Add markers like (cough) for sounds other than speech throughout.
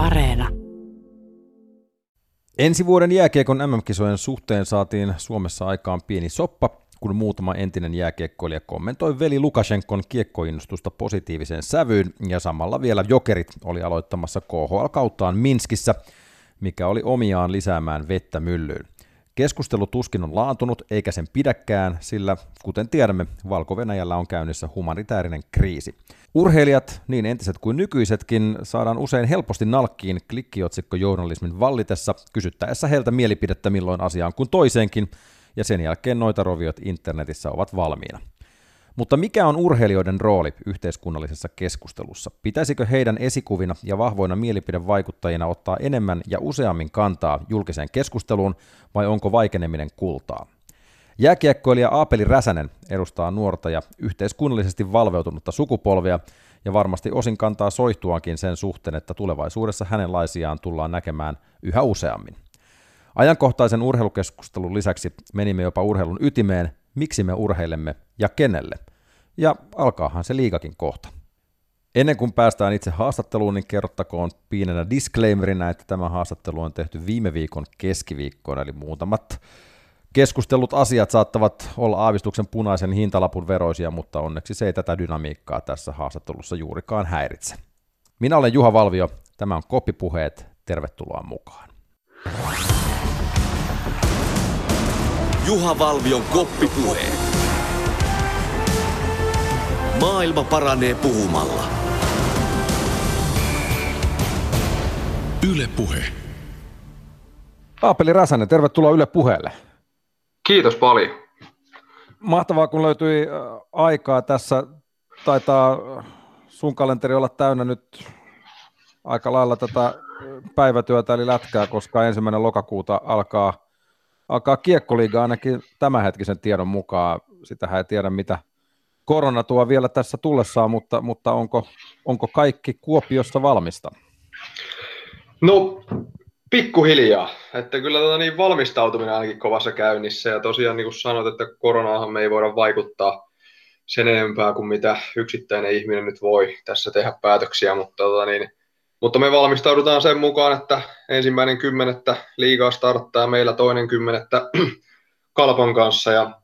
Areena. Ensi vuoden jääkiekon MM-kisojen suhteen saatiin Suomessa aikaan pieni soppa, kun muutama entinen jääkiekkoilija kommentoi veli Lukashenkon kiekkoinnostusta positiiviseen sävyyn, ja samalla vielä Jokerit oli aloittamassa KHL-kauttaan Minskissä, mikä oli omiaan lisäämään vettä myllyyn. Keskustelu tuskin on laantunut, eikä sen pidäkään, sillä kuten tiedämme, valko on käynnissä humanitaarinen kriisi. Urheilijat, niin entiset kuin nykyisetkin, saadaan usein helposti nalkkiin klikkiotsikkojournalismin vallitessa, kysyttäessä heiltä mielipidettä milloin asiaan kuin toiseenkin, ja sen jälkeen noita roviot internetissä ovat valmiina. Mutta mikä on urheilijoiden rooli yhteiskunnallisessa keskustelussa? Pitäisikö heidän esikuvina ja vahvoina mielipidevaikuttajina ottaa enemmän ja useammin kantaa julkiseen keskusteluun, vai onko vaikeneminen kultaa? Jääkiekkoilija Aapeli Räsänen edustaa nuorta ja yhteiskunnallisesti valveutunutta sukupolvia, ja varmasti osin kantaa soihtuaankin sen suhteen, että tulevaisuudessa hänenlaisiaan tullaan näkemään yhä useammin. Ajankohtaisen urheilukeskustelun lisäksi menimme jopa urheilun ytimeen, miksi me urheilemme ja kenelle. Ja alkaahan se liikakin kohta. Ennen kuin päästään itse haastatteluun, niin kerrottakoon pienenä disclaimerina, että tämä haastattelu on tehty viime viikon keskiviikkoon, eli muutamat keskustellut asiat saattavat olla aavistuksen punaisen hintalapun veroisia, mutta onneksi se ei tätä dynamiikkaa tässä haastattelussa juurikaan häiritse. Minä olen Juha Valvio, tämä on Koppipuheet, tervetuloa mukaan. Juha Valvion koppipuhe. Maailma paranee puhumalla. Yle Puhe. Aapeli Räsänen, tervetuloa Yle Puheelle. Kiitos paljon. Mahtavaa, kun löytyi aikaa tässä. Taitaa sun kalenteri olla täynnä nyt aika lailla tätä päivätyötä eli lätkää, koska ensimmäinen lokakuuta alkaa alkaa kiekkoliiga ainakin tämänhetkisen tiedon mukaan. Sitähän ei tiedä, mitä korona tuo vielä tässä tullessaan, mutta, mutta onko, onko kaikki Kuopiossa valmista? No, pikkuhiljaa. Että kyllä tota, niin valmistautuminen ainakin kovassa käynnissä. Ja tosiaan niin kuin sanoit, että koronaahan me ei voida vaikuttaa sen enempää kuin mitä yksittäinen ihminen nyt voi tässä tehdä päätöksiä, mutta tota, niin, mutta me valmistaudutaan sen mukaan, että ensimmäinen kymmenettä liigaa starttaa meillä toinen kymmenettä (clears throat) Kalpon kanssa ja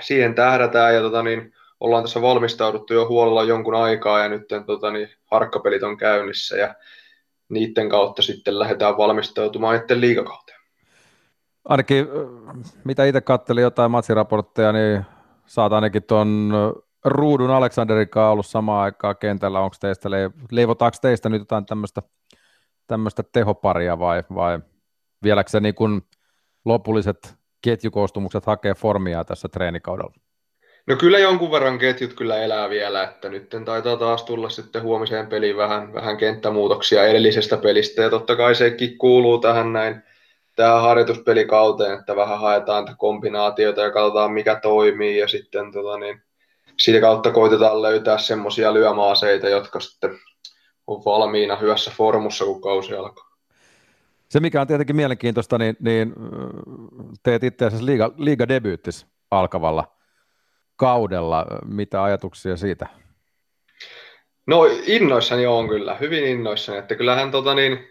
siihen tähdätään ja tota, niin, ollaan tässä valmistauduttu jo huolella jonkun aikaa ja nyt tota, niin, harkkapelit on käynnissä ja niiden kautta sitten lähdetään valmistautumaan sitten liigakauteen. Ainakin mitä itse katselin jotain matsiraportteja, niin saat ainakin tuon Ruudun Aleksanderin kanssa ollut samaan aikaan kentällä. Onko teistä, leivotaanko teistä nyt jotain tämmöistä, tehoparia vai, vai vieläkö se niin kuin lopulliset ketjukoostumukset hakee formia tässä treenikaudella? No kyllä jonkun verran ketjut kyllä elää vielä, että nyt taitaa taas tulla sitten huomiseen peliin vähän, vähän kenttämuutoksia edellisestä pelistä, ja totta kai sekin kuuluu tähän näin, tähän harjoituspelikauteen, että vähän haetaan kombinaatioita ja katsotaan mikä toimii, ja sitten tota niin, sitä kautta koitetaan löytää semmoisia lyömaaseita, jotka sitten on valmiina hyvässä formussa, kun kausi alkaa. Se, mikä on tietenkin mielenkiintoista, niin, niin teet itse asiassa liiga, liigadebyyttis alkavalla kaudella. Mitä ajatuksia siitä? No innoissani on kyllä, hyvin innoissani. Että kyllähän tota niin,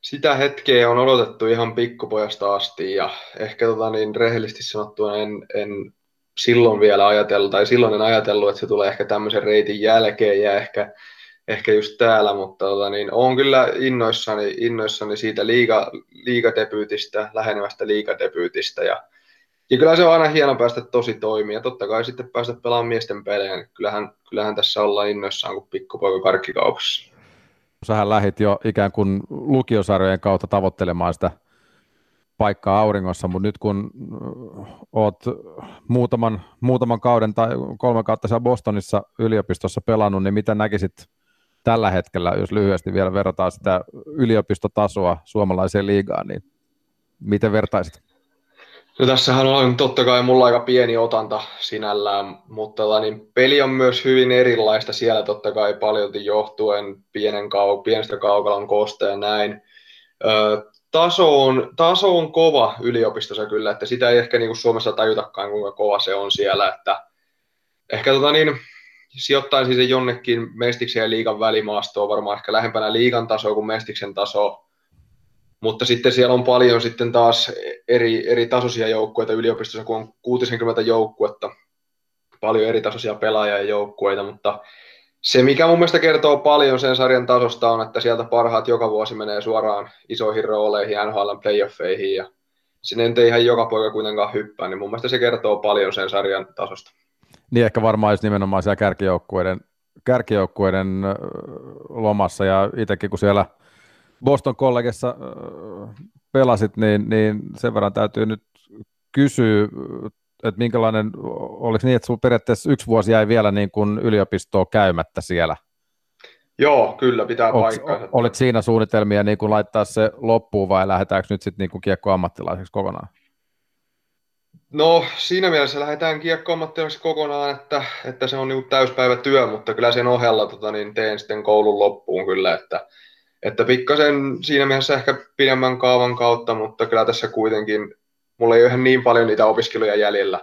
sitä hetkeä on odotettu ihan pikkupojasta asti ja ehkä tota niin, rehellisesti sanottuna en, en silloin vielä ajatellut, tai silloin en ajatellut, että se tulee ehkä tämmöisen reitin jälkeen ja ehkä, ehkä just täällä, mutta tota, niin, olen kyllä innoissani, innoissani siitä liiga, liigadebyytistä, lähenevästä liigadebyytistä ja, ja kyllä se on aina hieno päästä tosi toimia. Totta kai sitten päästä pelaamaan miesten pelejä, niin kyllähän, kyllähän tässä ollaan innoissaan kuin pikkupoika karkkikaupassa. Sähän lähit jo ikään kuin lukiosarjojen kautta tavoittelemaan sitä paikkaa auringossa, mutta nyt kun oot muutaman, muutaman kauden tai kolme kautta siellä Bostonissa yliopistossa pelannut, niin miten näkisit tällä hetkellä, jos lyhyesti vielä verrataan sitä yliopistotasoa suomalaiseen liigaan, niin miten vertaisit? No tässähän on totta kai mulla aika pieni otanta sinällään, mutta tota, niin peli on myös hyvin erilaista siellä totta kai paljolti johtuen pienen kau- pienestä kaukalon koosta ja näin. Ö, taso on, taso on kova yliopistossa kyllä, että sitä ei ehkä niin kuin Suomessa tajutakaan, kuinka kova se on siellä, että ehkä tota niin, sijoittaisin sen jonnekin Mestiksen ja liikan välimaastoon, varmaan ehkä lähempänä liikan tasoa kuin Mestiksen tasoa. Mutta sitten siellä on paljon sitten taas eri, eri tasoisia joukkueita yliopistossa, kun on 60 joukkuetta, paljon eri tasoisia pelaajia ja joukkueita, mutta se, mikä mun mielestä kertoo paljon sen sarjan tasosta, on, että sieltä parhaat joka vuosi menee suoraan isoihin rooleihin, NHL playoffeihin, ja sinne ei ihan joka poika kuitenkaan hyppää, niin mun mielestä se kertoo paljon sen sarjan tasosta. Niin ehkä varmaan just nimenomaan siellä kärkijoukkueiden, kärkijoukkueiden lomassa, ja itsekin kun siellä Boston kollegessa pelasit, niin, niin sen verran täytyy nyt kysyä että minkälainen, oliko niin, että sinulla periaatteessa yksi vuosi jäi vielä niin kuin yliopistoa käymättä siellä? Joo, kyllä pitää paikkaa. Olit siinä suunnitelmia niin kuin laittaa se loppuun vai lähdetäänkö nyt sitten niin kiekko ammattilaiseksi kokonaan? No siinä mielessä lähdetään kiekko ammattilaiseksi kokonaan, että, että se on niin täyspäivä työ, mutta kyllä sen ohella tota, niin teen sitten koulun loppuun kyllä, että, että pikkasen siinä mielessä ehkä pidemmän kaavan kautta, mutta kyllä tässä kuitenkin mulla ei ole ihan niin paljon niitä opiskeluja jäljellä,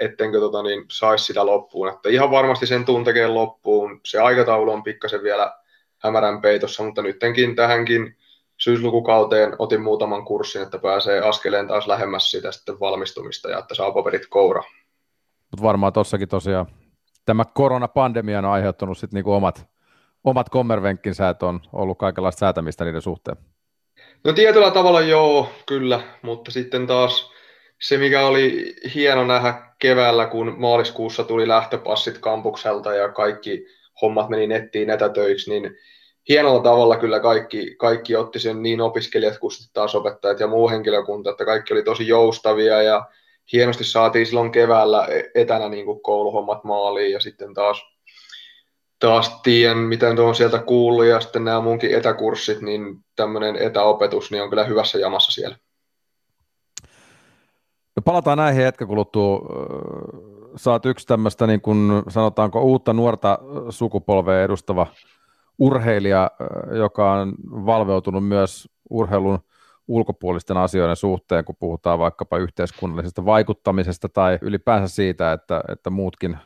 ettenkö tota, niin, saisi sitä loppuun. Että ihan varmasti sen tuun tekemään loppuun. Se aikataulu on pikkasen vielä hämärän peitossa, mutta nyttenkin tähänkin syyslukukauteen otin muutaman kurssin, että pääsee askeleen taas lähemmäs sitä sitten valmistumista ja että saa paperit koura. Mutta varmaan tossakin tosiaan tämä koronapandemia on aiheuttanut sitten niinku omat, omat kommervenkkinsä, että on ollut kaikenlaista säätämistä niiden suhteen. No tietyllä tavalla joo, kyllä, mutta sitten taas se, mikä oli hieno nähdä keväällä, kun maaliskuussa tuli lähtöpassit kampukselta ja kaikki hommat meni nettiin etätöiksi, niin hienolla tavalla kyllä kaikki, kaikki otti sen niin opiskelijat kuin taas opettajat ja muu henkilökunta, että kaikki oli tosi joustavia ja hienosti saatiin silloin keväällä etänä niin kuin kouluhommat maaliin ja sitten taas taas tiedän, miten on sieltä kuullut ja sitten nämä munkin etäkurssit, niin tämmöinen etäopetus niin on kyllä hyvässä jamassa siellä. No palataan näihin hetken kuluttua. Saat yksi tämmöistä, niin kuin sanotaanko, uutta nuorta sukupolvea edustava urheilija, joka on valveutunut myös urheilun ulkopuolisten asioiden suhteen, kun puhutaan vaikkapa yhteiskunnallisesta vaikuttamisesta tai ylipäänsä siitä, että, että muutkin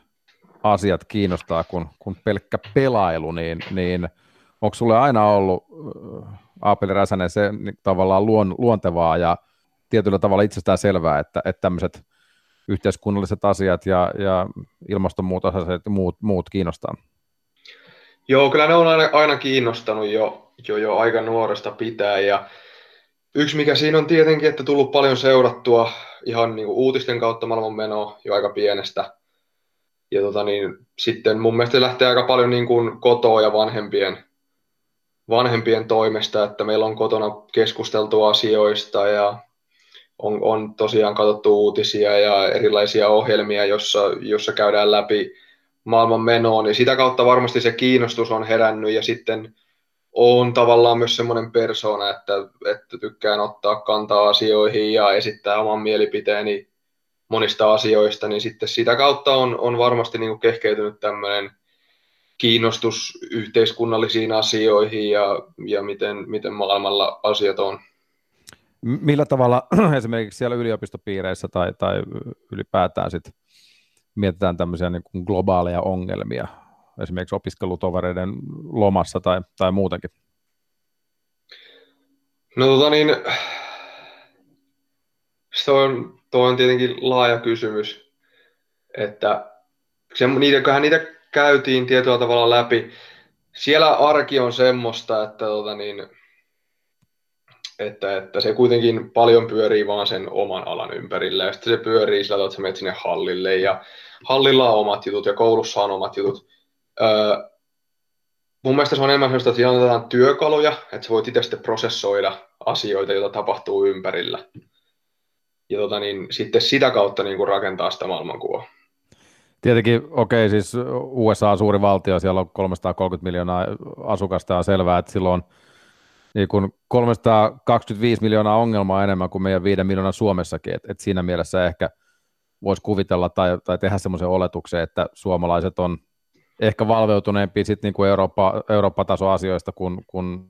asiat kiinnostaa kuin, kuin pelkkä pelailu, niin, niin onko sulle aina ollut äh, Aapeli Räsänen se niin tavallaan luon, luontevaa ja tietyllä tavalla itsestään selvää, että, että tämmöiset yhteiskunnalliset asiat ja, ja ilmastonmuutosasiat ja muut, muut kiinnostaa? Joo, kyllä ne on aina, aina kiinnostanut jo, jo, jo aika nuoresta pitää ja yksi mikä siinä on tietenkin, että tullut paljon seurattua ihan niin kuin uutisten kautta maailman meno jo aika pienestä – ja tota niin, sitten mun mielestä lähtee aika paljon niin kuin kotoa ja vanhempien, vanhempien toimesta, että meillä on kotona keskusteltu asioista ja on, on tosiaan katsottu uutisia ja erilaisia ohjelmia, jossa, jossa käydään läpi maailman menoa, niin sitä kautta varmasti se kiinnostus on herännyt ja sitten on tavallaan myös semmoinen persona, että, että tykkään ottaa kantaa asioihin ja esittää oman mielipiteeni monista asioista, niin sitten sitä kautta on, on varmasti niin kuin kehkeytynyt tämmöinen kiinnostus yhteiskunnallisiin asioihin ja, ja miten, miten maailmalla asiat on. Millä tavalla (clears throat) esimerkiksi siellä yliopistopiireissä tai, tai ylipäätään sit mietitään tämmöisiä niin kuin globaaleja ongelmia, esimerkiksi opiskelutovereiden lomassa tai, tai muutenkin? No tota niin, se on tuo on tietenkin laaja kysymys, että se, niitä, niitä käytiin tietyllä tavalla läpi. Siellä arki on semmoista, että, tota niin, että, että se kuitenkin paljon pyörii vaan sen oman alan ympärillä. Ja sitten se pyörii sillä tavalla, että sä menet sinne hallille ja hallilla on omat jutut ja koulussa on omat jutut. Öö, mun mielestä se on enemmän sellaista, että siinä annetaan työkaluja, että sä voit itse sitten prosessoida asioita, joita tapahtuu ympärillä ja tota, niin, sitten sitä kautta niin kuin rakentaa sitä maailmankuvaa. Tietenkin, okei, siis USA on suuri valtio, siellä on 330 miljoonaa asukasta, ja selvää, että silloin niin kuin 325 miljoonaa ongelmaa enemmän kuin meidän 5 miljoonaa Suomessakin, että et siinä mielessä ehkä voisi kuvitella tai, tai tehdä semmoisen oletuksen, että suomalaiset on ehkä valveutuneempi sit niin kuin Eurooppa, Eurooppa-tason asioista kuin, kuin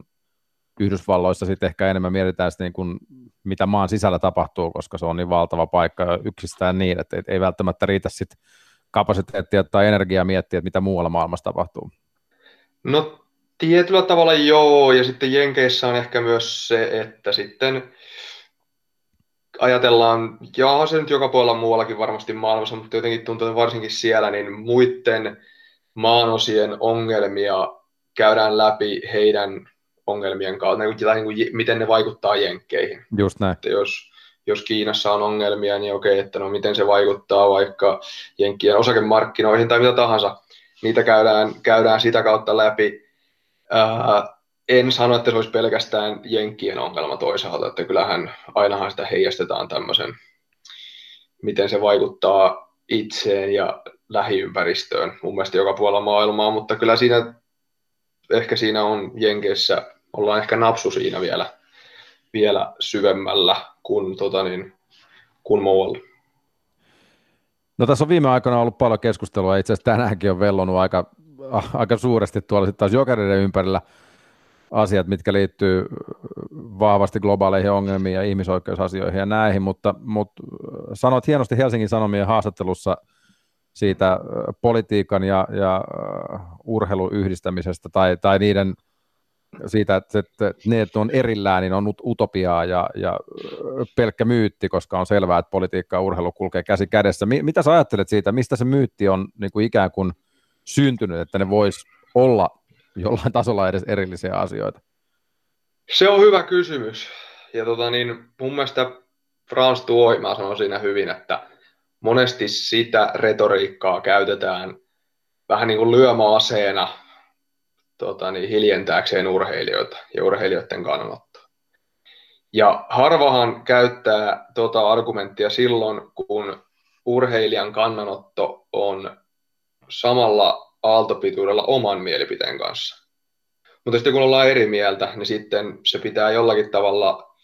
Yhdysvalloissa sitten ehkä enemmän mietitään sitä niin kuin, mitä maan sisällä tapahtuu, koska se on niin valtava paikka yksistään niin, että ei, välttämättä riitä sitten kapasiteettia tai energiaa miettiä, että mitä muualla maailmassa tapahtuu? No tietyllä tavalla joo, ja sitten Jenkeissä on ehkä myös se, että sitten ajatellaan, ja se nyt joka puolella muuallakin varmasti maailmassa, mutta jotenkin tuntuu, että varsinkin siellä, niin muiden maanosien ongelmia käydään läpi heidän ongelmien kautta, tai niin kuin, miten ne vaikuttaa jenkkeihin. Just näin. Että jos, jos Kiinassa on ongelmia, niin okei, että no miten se vaikuttaa vaikka jenkkien osakemarkkinoihin tai mitä tahansa. Niitä käydään, käydään sitä kautta läpi. Ää, en sano, että se olisi pelkästään jenkkien ongelma toisaalta, että kyllähän ainahan sitä heijastetaan tämmöisen, miten se vaikuttaa itseen ja lähiympäristöön, mun mielestä joka puolella maailmaa, mutta kyllä siinä, ehkä siinä on Jenkeissä, ollaan ehkä napsu siinä vielä, vielä syvemmällä kuin, tota niin, kuin muualla. No tässä on viime aikoina ollut paljon keskustelua, itse asiassa tänäänkin on vellonut aika, aika suuresti tuolla sitten taas jokereiden ympärillä asiat, mitkä liittyy vahvasti globaaleihin ongelmiin ja ihmisoikeusasioihin ja näihin, mutta, mutta sanoit hienosti Helsingin Sanomien haastattelussa – siitä politiikan ja, ja urheilun yhdistämisestä tai, tai niiden siitä, että, että ne, että on erillään, niin on utopiaa ja, ja pelkkä myytti, koska on selvää, että politiikka ja urheilu kulkee käsi kädessä. Mitä sä ajattelet siitä, mistä se myytti on niin kuin ikään kuin syntynyt, että ne vois olla jollain tasolla edes erillisiä asioita? Se on hyvä kysymys. Ja tota, niin mun mielestä Frans Tuohimaa sanoi siinä hyvin, että monesti sitä retoriikkaa käytetään vähän niin kuin lyömäaseena tota niin, hiljentääkseen urheilijoita ja urheilijoiden kannanottoa. Ja harvahan käyttää tuota argumenttia silloin, kun urheilijan kannanotto on samalla aaltopituudella oman mielipiteen kanssa. Mutta sitten kun ollaan eri mieltä, niin sitten se pitää jollakin tavalla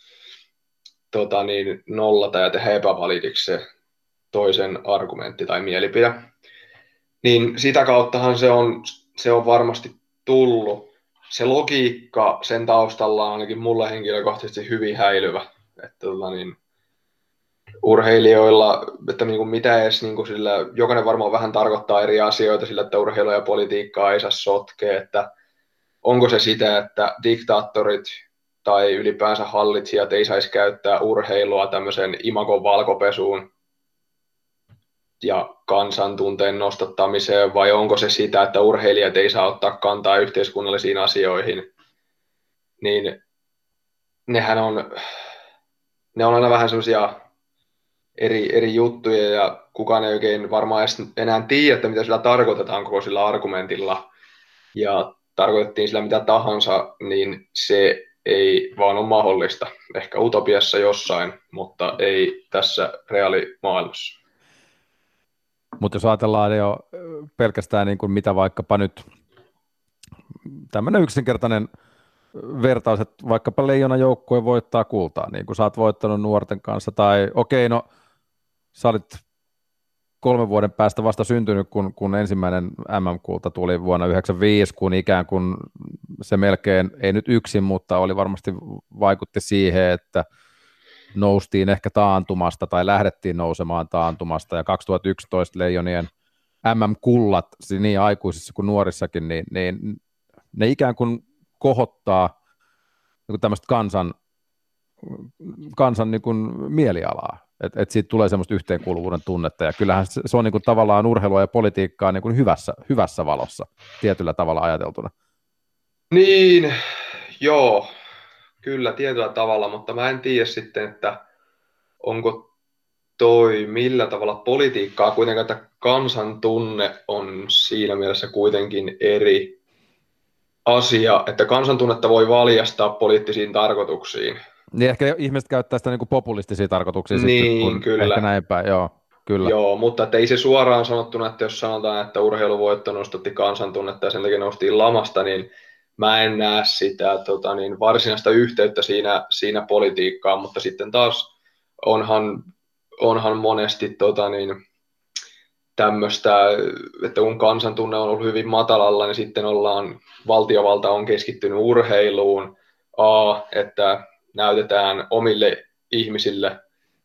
tota niin, nollata ja tehdä epävalidiksi se toisen argumentti tai mielipide. Niin sitä kauttahan se on, se on varmasti tullut. Se logiikka sen taustalla on ainakin mulle henkilökohtaisesti hyvin häilyvä. Että tota niin, urheilijoilla, että niin kuin mitä edes niin kuin sillä, jokainen varmaan vähän tarkoittaa eri asioita sillä, että urheilu ja politiikkaa ei saa sotkea, että onko se sitä, että diktaattorit tai ylipäänsä hallitsijat ei saisi käyttää urheilua tämmöisen imagon valkopesuun, ja kansantunteen nostattamiseen, vai onko se sitä, että urheilijat ei saa ottaa kantaa yhteiskunnallisiin asioihin, niin nehän on, ne on aina vähän semmoisia eri, eri juttuja, ja kukaan ei oikein varmaan edes enää tiedä, että mitä sillä tarkoitetaan koko sillä argumentilla, ja tarkoitettiin sillä mitä tahansa, niin se ei vaan ole mahdollista. Ehkä utopiassa jossain, mutta ei tässä reaalimaailmassa. Mutta jos ajatellaan jo pelkästään niin kuin mitä vaikkapa nyt tämmöinen yksinkertainen vertaus, että vaikkapa leijona joukkue voittaa kultaa, niin kuin sä oot voittanut nuorten kanssa, tai okei, okay, no sä olit kolmen vuoden päästä vasta syntynyt, kun, kun ensimmäinen MM-kulta tuli vuonna 1995, kun ikään kuin se melkein, ei nyt yksin, mutta oli varmasti vaikutti siihen, että – noustiin ehkä taantumasta tai lähdettiin nousemaan taantumasta. Ja 2011 Leijonien MM-kullat niin aikuisissa kuin nuorissakin, niin, niin ne ikään kuin kohottaa niin tämmöistä kansan, kansan niin kuin mielialaa, että et siitä tulee semmoista yhteenkuuluvuuden tunnetta. Ja kyllähän se, se on niin kuin tavallaan urheilua ja politiikkaa niin kuin hyvässä, hyvässä valossa tietyllä tavalla ajateltuna. Niin, joo, Kyllä, tietyllä tavalla, mutta mä en tiedä sitten, että onko toi millä tavalla politiikkaa kuitenkaan, että kansan tunne on siinä mielessä kuitenkin eri asia, että kansantunnetta voi valjastaa poliittisiin tarkoituksiin. Niin ehkä ihmiset käyttää sitä niin populistisia tarkoituksia niin, sitten, kun kyllä. ehkä näin päin, joo. Kyllä. Joo, mutta ei se suoraan sanottuna, että jos sanotaan, että urheiluvoitto nostatti kansantunnetta ja sen takia noustiin lamasta, niin mä en näe sitä tota, niin varsinaista yhteyttä siinä, siinä politiikkaan, mutta sitten taas onhan, onhan monesti tota, niin, tämmöistä, että kun kansantunne on ollut hyvin matalalla, niin sitten ollaan, valtiovalta on keskittynyt urheiluun, A, että näytetään omille ihmisille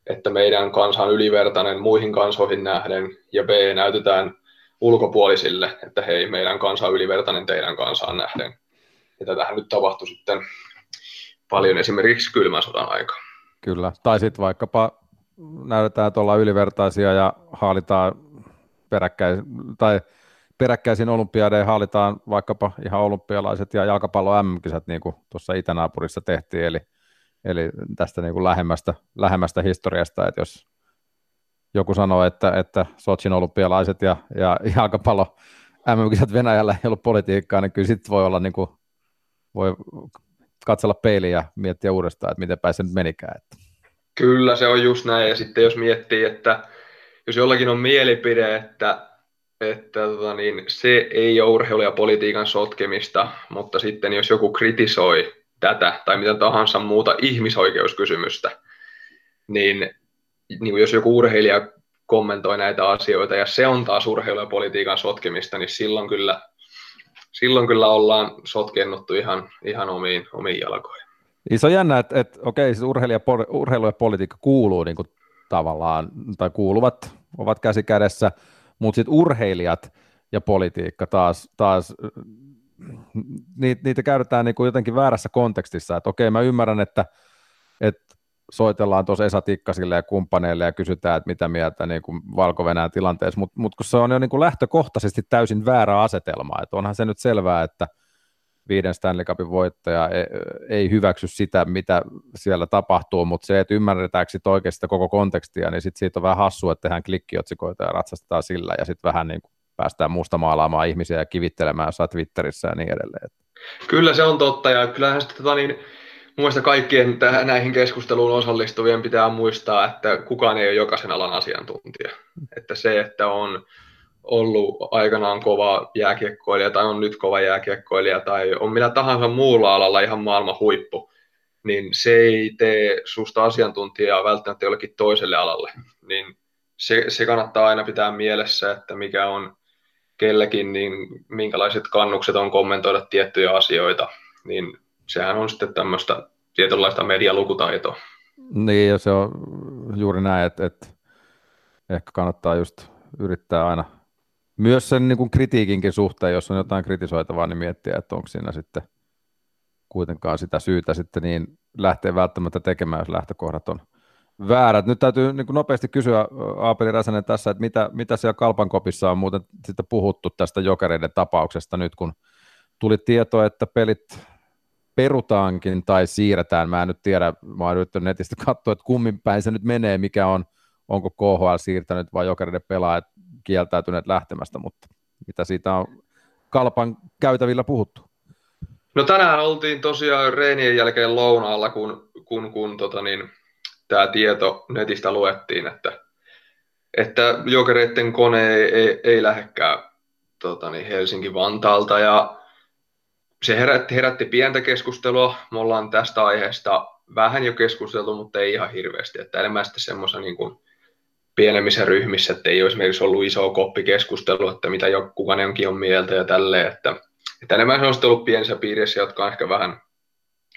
että meidän kansa on ylivertainen muihin kansoihin nähden, ja B, näytetään ulkopuolisille, että hei, meidän kansa on ylivertainen teidän kansaan nähden. Ja tätähän nyt tapahtui sitten paljon esimerkiksi kylmän sodan aikaa. Kyllä, tai sitten vaikkapa näytetään, että ollaan ylivertaisia ja haalitaan peräkkäin, tai peräkkäisin olympiadeihin haalitaan vaikkapa ihan olympialaiset ja jalkapallo MM-kisat, niin kuin tuossa itänaapurissa tehtiin, eli, eli tästä niin kuin lähemmästä, lähemmästä historiasta, että jos joku sanoo, että, että Sotsin olympialaiset ja, ja jalkapallo MM-kisat Venäjällä ei ollut politiikkaa, niin kyllä sitten voi olla niin kuin, voi katsella peiliä ja miettiä uudestaan, että miten se nyt menikään. Että. Kyllä, se on just näin. Ja sitten jos miettii, että jos jollakin on mielipide, että, että tota niin, se ei ole urheilu- ja politiikan sotkemista, mutta sitten jos joku kritisoi tätä tai mitä tahansa muuta ihmisoikeuskysymystä, niin, niin jos joku urheilija kommentoi näitä asioita ja se on taas urheilu- ja politiikan sotkemista, niin silloin kyllä, silloin kyllä ollaan sotkennuttu ihan, ihan omiin, omiin jalkoihin. Niin se on jännä, että, että okei, siis urheilija, urheilu ja politiikka kuuluu niin kuin tavallaan, tai kuuluvat, ovat käsi kädessä, mutta sitten urheilijat ja politiikka taas, taas niitä, käytetään niin kuin jotenkin väärässä kontekstissa, että okei, mä ymmärrän, että, että soitellaan tuossa Esa Tikkasille ja kumppaneille ja kysytään, että mitä mieltä niin kuin valko tilanteessa, mutta mut kun se on jo niin kuin lähtökohtaisesti täysin väärä asetelma, että onhan se nyt selvää, että – viiden Stanley Cupin voittaja ei, ei hyväksy sitä, mitä siellä tapahtuu, mutta se, että ymmärretäänkö sitten oikeasti koko kontekstia, niin sitten siitä on vähän hassua, että tehdään klikkiotsikoita ja ratsastetaan sillä, ja sitten vähän niin kuin päästään mustamaalaamaan ihmisiä ja kivittelemään jossain Twitterissä ja niin edelleen. Kyllä se on totta, ja kyllähän sitten tota niin, Muista kaikkien näihin keskusteluun osallistuvien pitää muistaa, että kukaan ei ole jokaisen alan asiantuntija. Että se, että on ollut aikanaan kova jääkiekkoilija tai on nyt kova jääkiekkoilija tai on millä tahansa muulla alalla ihan maailman huippu, niin se ei tee susta asiantuntijaa välttämättä jollekin toiselle alalle. Niin se, se kannattaa aina pitää mielessä, että mikä on kellekin, niin minkälaiset kannukset on kommentoida tiettyjä asioita, niin sehän on sitten tämmöistä tietynlaista medialukutaitoa. Niin, ja se on juuri näin, että, että ehkä kannattaa just yrittää aina myös sen niin kuin kritiikinkin suhteen, jos on jotain kritisoitavaa, niin miettiä, että onko siinä sitten kuitenkaan sitä syytä sitten niin lähteä välttämättä tekemään, jos lähtökohdat on väärät. Nyt täytyy niin kuin nopeasti kysyä Aapeli Räsänen tässä, että mitä, mitä siellä Kalpankopissa on muuten sitten puhuttu tästä jokereiden tapauksesta nyt, kun tuli tieto, että pelit perutaankin tai siirretään. Mä en nyt tiedä, mä oon yrittänyt netistä katsoa, että kummin päin se nyt menee, mikä on, onko KHL siirtänyt vai jokereiden pelaajat kieltäytyneet lähtemästä, mutta mitä siitä on kalpan käytävillä puhuttu? No tänään oltiin tosiaan reenien jälkeen lounaalla, kun, kun, kun tota niin, tämä tieto netistä luettiin, että, että jokereiden kone ei, ei, ei lähdekään tota niin, Helsinki-Vantaalta ja se herätti, herätti pientä keskustelua. Me ollaan tästä aiheesta vähän jo keskusteltu, mutta ei ihan hirveästi. Että enemmän sitten semmoisen niin kuin pienemmissä ryhmissä, että ei ole esimerkiksi ollut iso koppikeskustelu, että mitä jo kukaan on mieltä ja tälleen, että, että enemmän se on sitten ollut pienissä piirissä, jotka on ehkä vähän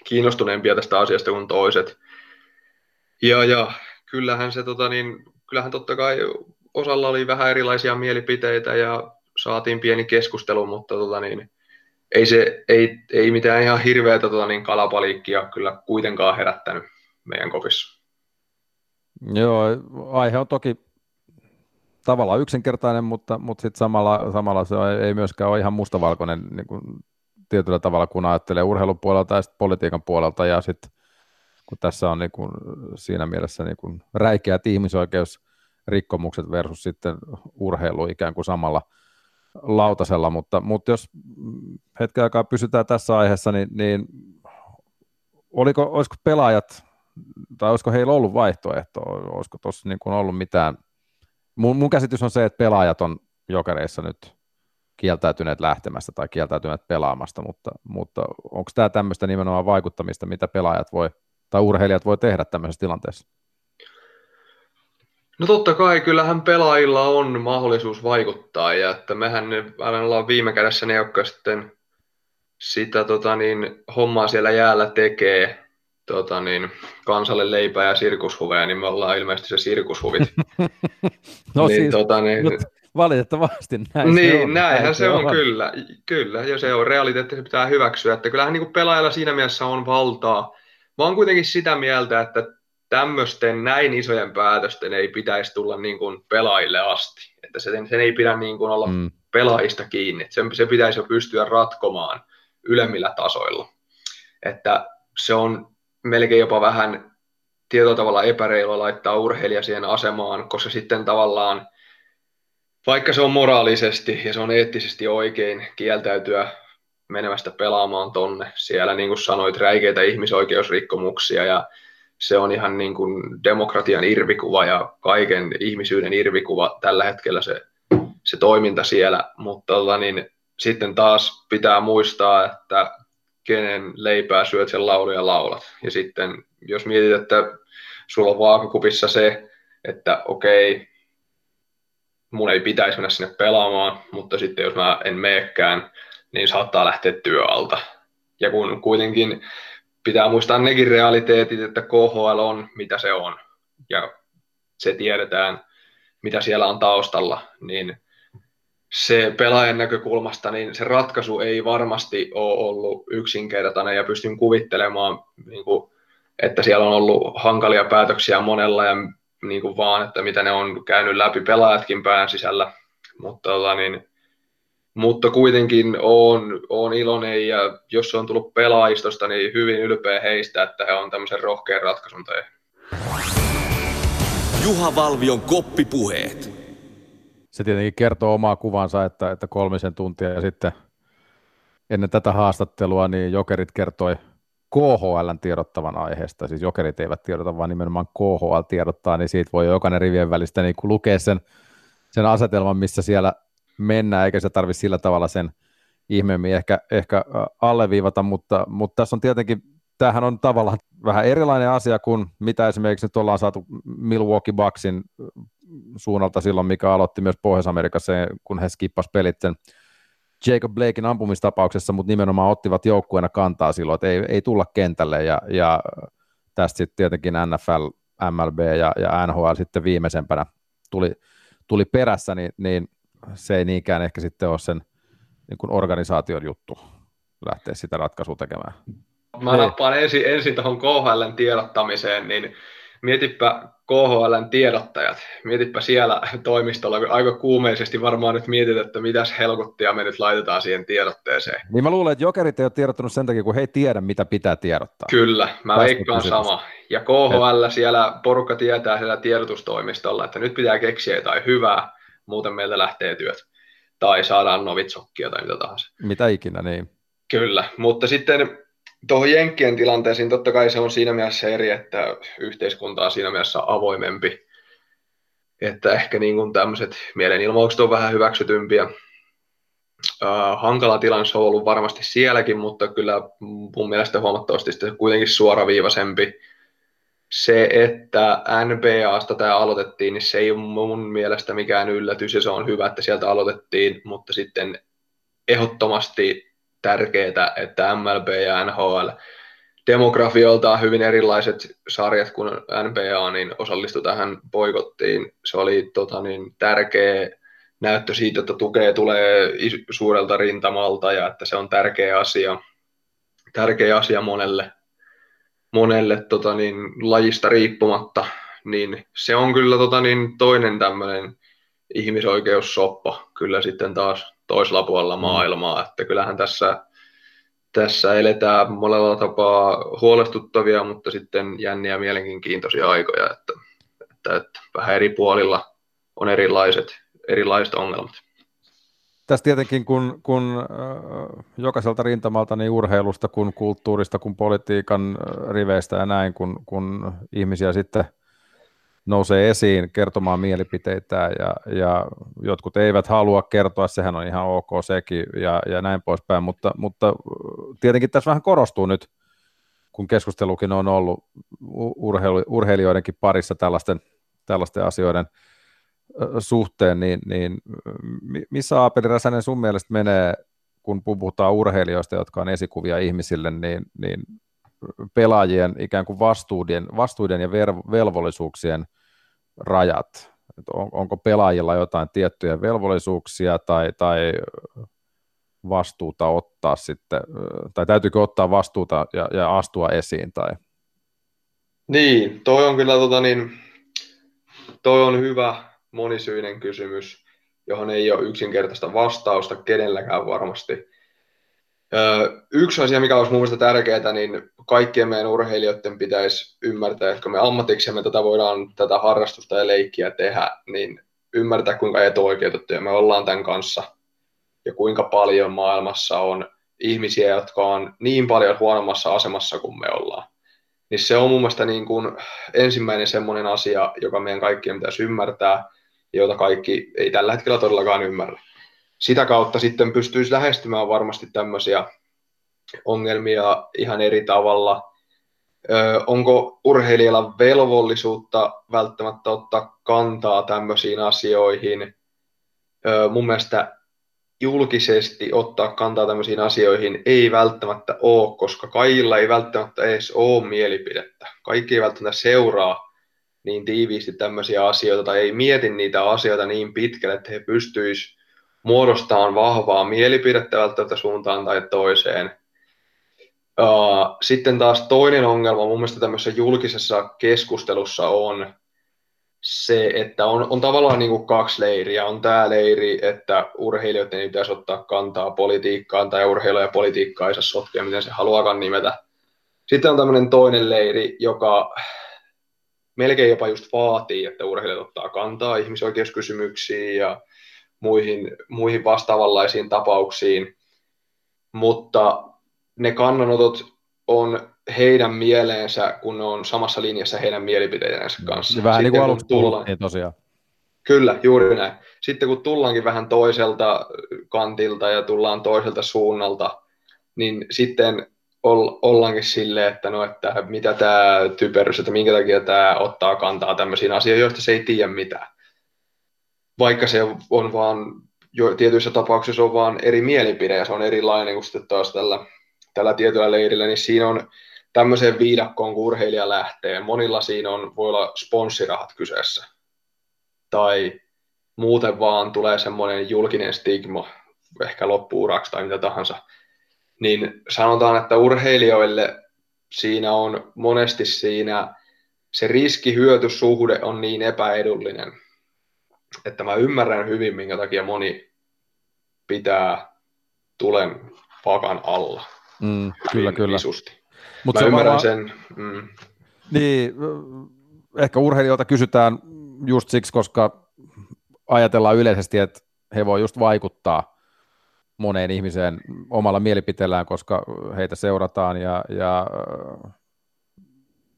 kiinnostuneempia tästä asiasta kuin toiset. Ja, ja kyllähän se tota niin, kyllähän totta kai osalla oli vähän erilaisia mielipiteitä ja saatiin pieni keskustelu, mutta tota niin, ei, se, ei, ei mitään ihan hirveätä tota niin kalapaliikkia kyllä kuitenkaan herättänyt meidän kopissa. Joo, aihe on toki tavallaan yksinkertainen, mutta, mutta sitten samalla, samalla se ei myöskään ole ihan mustavalkoinen niin kuin tietyllä tavalla, kun ajattelee urheilun puolelta ja politiikan puolelta, ja sitten kun tässä on niin kuin, siinä mielessä niin kuin räikeät ihmisoikeusrikkomukset versus sitten urheilu ikään kuin samalla lautasella, mutta, mutta jos hetken aikaa pysytään tässä aiheessa, niin, niin oliko, olisiko pelaajat tai olisiko heillä ollut vaihtoehto, olisiko tuossa niin kuin ollut mitään, mun, mun käsitys on se, että pelaajat on jokereissa nyt kieltäytyneet lähtemästä tai kieltäytyneet pelaamasta, mutta, mutta onko tämä tämmöistä nimenomaan vaikuttamista, mitä pelaajat voi tai urheilijat voi tehdä tämmöisessä tilanteessa? No totta kai, kyllähän pelaajilla on mahdollisuus vaikuttaa, ja että mehän aivan ollaan viime kädessä ne, jotka sitten sitä tota niin, hommaa siellä jäällä tekee, tota niin, kansalle leipää ja sirkushuveja, niin me ollaan ilmeisesti se sirkushuvit. (laughs) no niin, siis, tota, niin, nyt valitettavasti näin niin, se on. näinhän näin se on, on, kyllä. Kyllä, ja se on realiteetti, se pitää hyväksyä. Että kyllähän niin kuin pelaajalla siinä mielessä on valtaa. Mä oon kuitenkin sitä mieltä, että tämmöisten näin isojen päätösten ei pitäisi tulla niin kuin pelaajille asti. Että sen, sen ei pidä niin kuin olla mm. pelaajista kiinni. Sen, se pitäisi jo pystyä ratkomaan ylemmillä tasoilla. Että se on melkein jopa vähän tietyllä tavalla epäreilua laittaa urheilija siihen asemaan, koska sitten tavallaan, vaikka se on moraalisesti ja se on eettisesti oikein kieltäytyä menemästä pelaamaan tonne, siellä niin kuin sanoit, räikeitä ihmisoikeusrikkomuksia ja se on ihan niin kuin demokratian irvikuva ja kaiken ihmisyyden irvikuva tällä hetkellä se, se toiminta siellä, mutta tota, niin, sitten taas pitää muistaa, että kenen leipää syöt sen laulu ja laulat. Ja sitten jos mietit, että sulla on vaakakupissa se, että okei, mun ei pitäisi mennä sinne pelaamaan, mutta sitten jos mä en meekään, niin saattaa lähteä työalta. Ja kun kuitenkin pitää muistaa nekin realiteetit, että KHL on mitä se on, ja se tiedetään, mitä siellä on taustalla, niin se pelaajan näkökulmasta, niin se ratkaisu ei varmasti ole ollut yksinkertainen. Ja pystyn kuvittelemaan, niin kuin, että siellä on ollut hankalia päätöksiä monella ja niin kuin vaan, että mitä ne on käynyt läpi pelaajatkin pään sisällä, mutta, tota, niin, mutta kuitenkin on, on iloinen ja jos se on tullut pelaajistosta, niin hyvin ylpeä heistä, että he on tämmöisen rohkean ratkaisun tehnyt. Juha Valvion koppipuheet se tietenkin kertoo omaa kuvansa, että, että kolmisen tuntia ja sitten ennen tätä haastattelua niin Jokerit kertoi KHLn tiedottavan aiheesta, siis Jokerit eivät tiedota, vaan nimenomaan KHL tiedottaa, niin siitä voi jokainen rivien välistä niin lukea sen, sen asetelman, missä siellä mennään, eikä se tarvitse sillä tavalla sen ihmeemmin ehkä, ehkä alleviivata, mutta, mutta tässä on tietenkin, tämähän on tavallaan vähän erilainen asia kuin mitä esimerkiksi nyt ollaan saatu Milwaukee Bucksin suunnalta silloin, mikä aloitti myös Pohjois-Amerikassa, kun he skippas pelit sen Jacob Blakein ampumistapauksessa, mutta nimenomaan ottivat joukkueena kantaa silloin, että ei, ei tulla kentälle, ja, ja tästä sitten tietenkin NFL, MLB ja, ja NHL sitten viimeisempänä tuli, tuli perässä, niin, niin se ei niinkään ehkä sitten ole sen niin kuin organisaation juttu lähteä sitä ratkaisua tekemään. Mä niin. nappaan ensin, ensin tuohon KHLn tiedottamiseen, niin mietipä KHLn tiedottajat, mietipä siellä toimistolla, aika kuumeisesti varmaan nyt mietit, että mitäs helkuttia me nyt laitetaan siihen tiedotteeseen. Niin mä luulen, että jokerit ei ole tiedottanut sen takia, kun he ei tiedä, mitä pitää tiedottaa. Kyllä, mä veikkaan sama. Ja KHL siellä porukka tietää siellä tiedotustoimistolla, että nyt pitää keksiä jotain hyvää, muuten meiltä lähtee työt. Tai saadaan novitsokkia tai mitä tahansa. Mitä ikinä, niin. Kyllä, mutta sitten Tuohon Jenkkien tilanteeseen totta kai se on siinä mielessä eri, että yhteiskunta on siinä mielessä avoimempi. Että ehkä niin kuin tämmöiset mielenilmaukset on vähän hyväksytympiä. Uh, hankala tilanne on ollut varmasti sielläkin, mutta kyllä mun mielestä huomattavasti sitten kuitenkin suoraviivaisempi. Se, että NBAsta tämä aloitettiin, niin se ei ole mun mielestä mikään yllätys ja se on hyvä, että sieltä aloitettiin, mutta sitten ehdottomasti tärkeää, että MLB ja NHL demografioltaan hyvin erilaiset sarjat kuin NBA, niin osallistui tähän boikottiin. Se oli tota, niin, tärkeä näyttö siitä, että tukea tulee suurelta rintamalta ja että se on tärkeä asia, tärkeä asia monelle, monelle tota, niin, lajista riippumatta. Niin se on kyllä tota, niin, toinen tämmöinen ihmisoikeussoppa kyllä sitten taas toisella puolella mm. maailmaa, että kyllähän tässä, tässä eletään monella tapaa huolestuttavia, mutta sitten jänniä mielenkiintoisia aikoja, että, että, että vähän eri puolilla on erilaiset, erilaiset ongelmat. Tässä tietenkin, kun, kun äh, jokaiselta rintamalta niin urheilusta, kun kulttuurista, kun politiikan riveistä ja näin, kun, kun ihmisiä sitten – nousee esiin kertomaan mielipiteitä ja, ja jotkut eivät halua kertoa, sehän on ihan ok sekin ja, ja näin poispäin, mutta, mutta tietenkin tässä vähän korostuu nyt, kun keskustelukin on ollut urheilu, urheilijoidenkin parissa tällaisten, tällaisten asioiden suhteen, niin, niin missä Aapeli Räsänen sun mielestä menee, kun puhutaan urheilijoista, jotka on esikuvia ihmisille, niin, niin pelaajien ikään kuin vastuuden, vastuuden ja ver, velvollisuuksien rajat? on, onko pelaajilla jotain tiettyjä velvollisuuksia tai, tai vastuuta ottaa sitten, tai täytyykö ottaa vastuuta ja, ja astua esiin? Tai... Niin, toi on kyllä tota niin, toi on hyvä monisyinen kysymys, johon ei ole yksinkertaista vastausta kenelläkään varmasti. Yksi asia, mikä olisi mun mielestä tärkeää, niin kaikkien meidän urheilijoiden pitäisi ymmärtää, että kun me ammatiksemme tätä voidaan tätä harrastusta ja leikkiä tehdä, niin ymmärtää, kuinka etuoikeutettuja me ollaan tämän kanssa ja kuinka paljon maailmassa on ihmisiä, jotka on niin paljon huonommassa asemassa kuin me ollaan. Niin se on mun mielestä niin kuin ensimmäinen semmoinen asia, joka meidän kaikkien pitäisi ymmärtää, jota kaikki ei tällä hetkellä todellakaan ymmärrä sitä kautta sitten pystyisi lähestymään varmasti tämmöisiä ongelmia ihan eri tavalla. Ö, onko urheilijalla velvollisuutta välttämättä ottaa kantaa tämmöisiin asioihin? Ö, mun mielestä julkisesti ottaa kantaa tämmöisiin asioihin ei välttämättä ole, koska kaikilla ei välttämättä edes ole mielipidettä. Kaikki ei välttämättä seuraa niin tiiviisti tämmöisiä asioita tai ei mieti niitä asioita niin pitkälle, että he pystyisivät muodostaa vahvaa mielipidettä välttämättä suuntaan tai toiseen. Sitten taas toinen ongelma mun mielestä tämmöisessä julkisessa keskustelussa on se, että on, on tavallaan niin kuin kaksi leiriä. On tämä leiri, että urheilijoiden ei pitäisi ottaa kantaa politiikkaan tai urheilu ja politiikkaa ei saa sotkea, miten se haluakaan nimetä. Sitten on tämmöinen toinen leiri, joka melkein jopa just vaatii, että urheilijat ottaa kantaa ihmisoikeuskysymyksiin ja muihin, muihin vastaavanlaisiin tapauksiin, mutta ne kannanotot on heidän mieleensä, kun ne on samassa linjassa heidän mielipiteidensä kanssa. Vähän niin kuin aluksi tullaan, niin tosiaan. Kyllä, juuri näin. Sitten kun tullaankin vähän toiselta kantilta ja tullaan toiselta suunnalta, niin sitten ollaankin silleen, että no, että mitä tämä typerys, että minkä takia tämä ottaa kantaa tämmöisiin asioihin, joista se ei tiedä mitään vaikka se on vaan jo tietyissä tapauksissa on vaan eri mielipide ja se on erilainen kuin sitten taas tällä, tällä tietyllä leirillä, niin siinä on tämmöiseen viidakkoon, kun urheilija lähtee. Monilla siinä on, voi olla sponssirahat kyseessä. Tai muuten vaan tulee semmoinen julkinen stigma, ehkä loppuuraksi tai mitä tahansa. Niin sanotaan, että urheilijoille siinä on monesti siinä se riski-hyötysuhde on niin epäedullinen, että mä ymmärrän hyvin, minkä takia moni pitää tulen pakan alla. Mm, kyllä, kyllä. Mut mä ymmärrän varmaan, sen. Mm. Niin, ehkä urheilijoilta kysytään just siksi, koska ajatellaan yleisesti, että he voi just vaikuttaa moneen ihmiseen omalla mielipiteellään, koska heitä seurataan ja, ja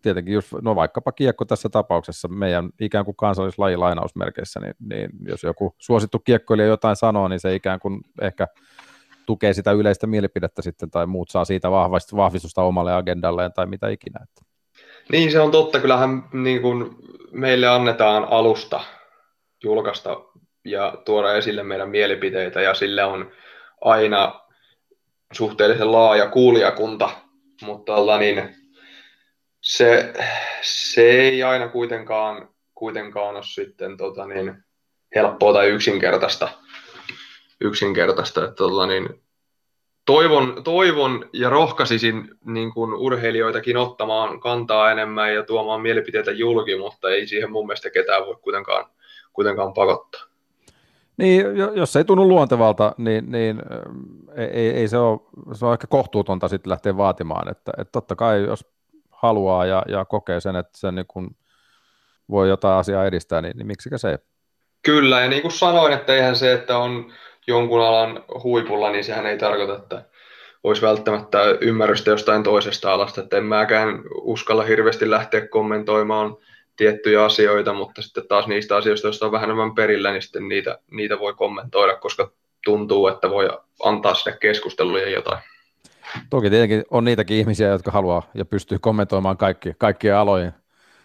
tietenkin just, no vaikkapa kiekko tässä tapauksessa, meidän ikään kuin kansallislaji lainausmerkeissä, niin, niin jos joku suosittu kiekkoilija jotain sanoo, niin se ikään kuin ehkä tukee sitä yleistä mielipidettä sitten, tai muut saa siitä vahvistusta omalle agendalleen tai mitä ikinä. Niin, se on totta. Kyllähän niin kuin meille annetaan alusta julkaista ja tuoda esille meidän mielipiteitä, ja sille on aina suhteellisen laaja kuulijakunta, mutta niin, se, se ei aina kuitenkaan, kuitenkaan ole sitten tota niin, helppoa tai yksinkertaista. yksinkertaista että tota niin, toivon, toivon ja rohkaisisin niin kuin urheilijoitakin ottamaan kantaa enemmän ja tuomaan mielipiteitä julki, mutta ei siihen mun mielestä ketään voi kuitenkaan, kuitenkaan pakottaa. Niin, jos se ei tunnu luontevalta, niin, niin ei, ei se, ole, se on ehkä kohtuutonta sitten lähteä vaatimaan. Että, että totta kai, jos haluaa ja, ja kokee sen, että se niin kuin voi jotain asiaa edistää, niin, niin miksikä se ei? Kyllä, ja niin kuin sanoin, että eihän se, että on jonkun alan huipulla, niin sehän ei tarkoita, että olisi välttämättä ymmärrystä jostain toisesta alasta, että en mäkään uskalla hirveästi lähteä kommentoimaan tiettyjä asioita, mutta sitten taas niistä asioista, joista on vähän enemmän perillä, niin sitten niitä, niitä voi kommentoida, koska tuntuu, että voi antaa sinne keskustelulle jotain. Toki tietenkin on niitäkin ihmisiä, jotka haluaa ja pystyy kommentoimaan kaikki, kaikkien alojen,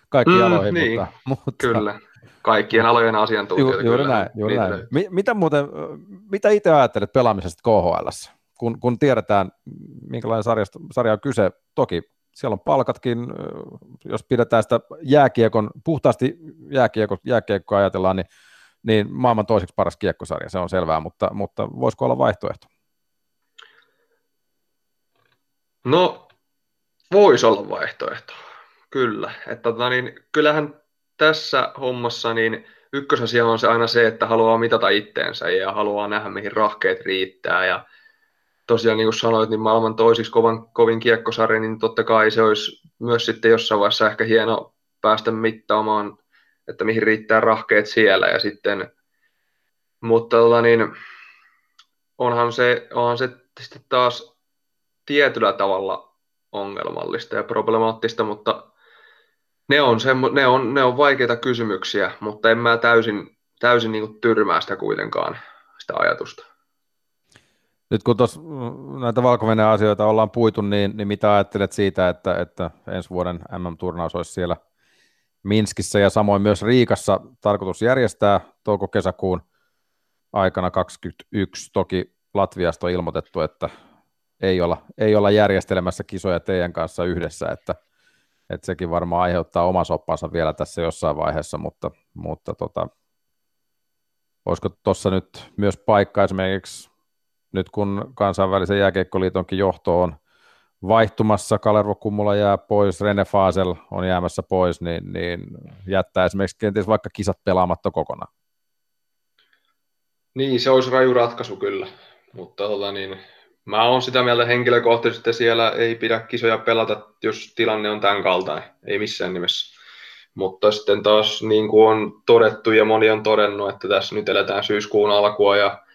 kaikkiin mm, aloihin, niin, mutta, mutta, kyllä. Kaikkien alojen asiantuntijoita. Ju, juuri kyllä, näin. Juuri näin. Mitä, muuten, mitä itse ajattelet pelaamisesta KHL, kun, kun tiedetään, minkälainen sarjasta, sarja on kyse, toki siellä on palkatkin, jos pidetään sitä jääkiekon, puhtaasti jääkiekko, jääkiekko ajatellaan, niin, niin maailman toiseksi paras kiekkosarja, se on selvää, mutta, mutta voisiko olla vaihtoehto? No, voisi olla vaihtoehto, kyllä. Että, tota, niin, kyllähän tässä hommassa niin ykkösasia on se aina se, että haluaa mitata itteensä ja haluaa nähdä, mihin rahkeet riittää. Ja tosiaan niin kuin sanoit, niin maailman toisiksi kovan, kovin kiekkosarja, niin totta kai se olisi myös sitten jossain vaiheessa ehkä hieno päästä mittaamaan, että mihin riittää rahkeet siellä. Ja sitten, mutta tota, niin, onhan se, onhan se sitten taas tietyllä tavalla ongelmallista ja problemaattista, mutta ne on, semmo, ne on, ne on vaikeita kysymyksiä, mutta en mä täysin, täysin niin tyrmää sitä kuitenkaan, sitä ajatusta. Nyt kun tuossa mm, näitä valko asioita ollaan puitu, niin, niin mitä ajattelet siitä, että, että ensi vuoden MM-turnaus olisi siellä Minskissä ja samoin myös Riikassa tarkoitus järjestää touko-kesäkuun aikana 2021. Toki Latviasta on ilmoitettu, että ei olla, ei olla järjestelemässä kisoja teidän kanssa yhdessä, että että sekin varmaan aiheuttaa oma soppansa vielä tässä jossain vaiheessa, mutta, mutta tota, olisiko tuossa nyt myös paikka esimerkiksi nyt kun kansainvälisen jääkeikkoliitonkin johto on vaihtumassa, Kalervo Kummula jää pois, Rene Fasel on jäämässä pois, niin, niin jättää esimerkiksi kenties vaikka kisat pelaamatta kokonaan. Niin, se olisi raju ratkaisu kyllä, mutta tota, niin, Mä oon sitä mieltä henkilökohtaisesti, että siellä ei pidä kisoja pelata, jos tilanne on tämän kaltainen. Ei missään nimessä. Mutta sitten taas niin kuin on todettu ja moni on todennut, että tässä nyt eletään syyskuun alkua ja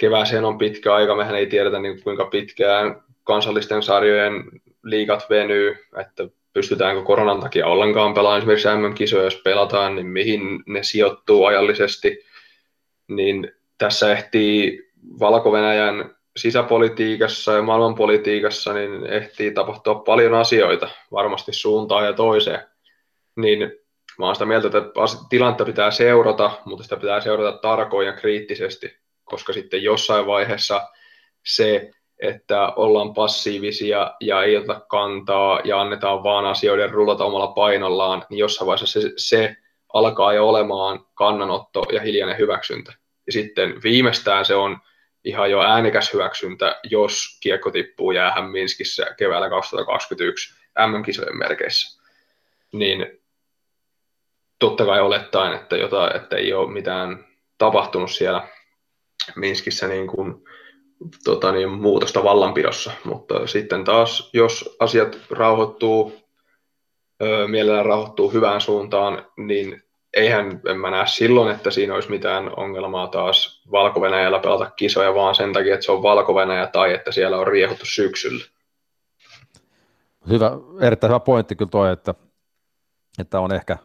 kevääseen on pitkä aika. Mehän ei tiedetä niin kuinka pitkään kansallisten sarjojen liigat venyy, että pystytäänkö koronan takia ollenkaan pelaamaan esimerkiksi MM-kisoja, jos pelataan, niin mihin ne sijoittuu ajallisesti. Niin tässä ehtii Valko-Venäjän sisäpolitiikassa ja maailmanpolitiikassa niin ehtii tapahtua paljon asioita varmasti suuntaan ja toiseen. Niin mä oon sitä mieltä, että tilannetta pitää seurata, mutta sitä pitää seurata tarkoin ja kriittisesti, koska sitten jossain vaiheessa se, että ollaan passiivisia ja ei ota kantaa ja annetaan vaan asioiden rullata omalla painollaan, niin jossain vaiheessa se, se alkaa jo olemaan kannanotto ja hiljainen hyväksyntä. Ja sitten viimeistään se on ihan jo äänekäs hyväksyntä, jos kiekko tippuu jäähän Minskissä keväällä 2021 MM-kisojen merkeissä. Niin totta kai olettaen, että, jota, että ei ole mitään tapahtunut siellä Minskissä niin kuin, tota niin, muutosta vallanpidossa, mutta sitten taas, jos asiat rauhoittuu, mielellään rauhoittuu hyvään suuntaan, niin eihän en mä näe silloin, että siinä olisi mitään ongelmaa taas valko pelata kisoja, vaan sen takia, että se on valko tai että siellä on riehuttu syksyllä. Hyvä, erittäin hyvä pointti kyllä toi, että, että on ehkä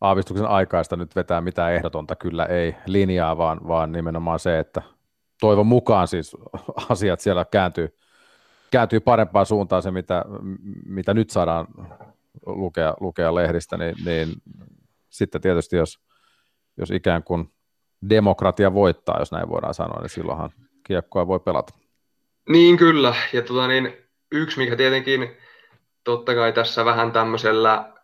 aavistuksen aikaista nyt vetää mitään ehdotonta, kyllä ei linjaa, vaan, vaan nimenomaan se, että toivon mukaan siis (laughs) asiat siellä kääntyy, kääntyy parempaan suuntaan se, mitä, mitä nyt saadaan lukea, lukea lehdistä, niin, niin sitten tietysti jos, jos ikään kuin demokratia voittaa, jos näin voidaan sanoa, niin silloinhan kiekkoa voi pelata. Niin kyllä, ja tota niin, yksi mikä tietenkin totta kai tässä vähän tämmöisellä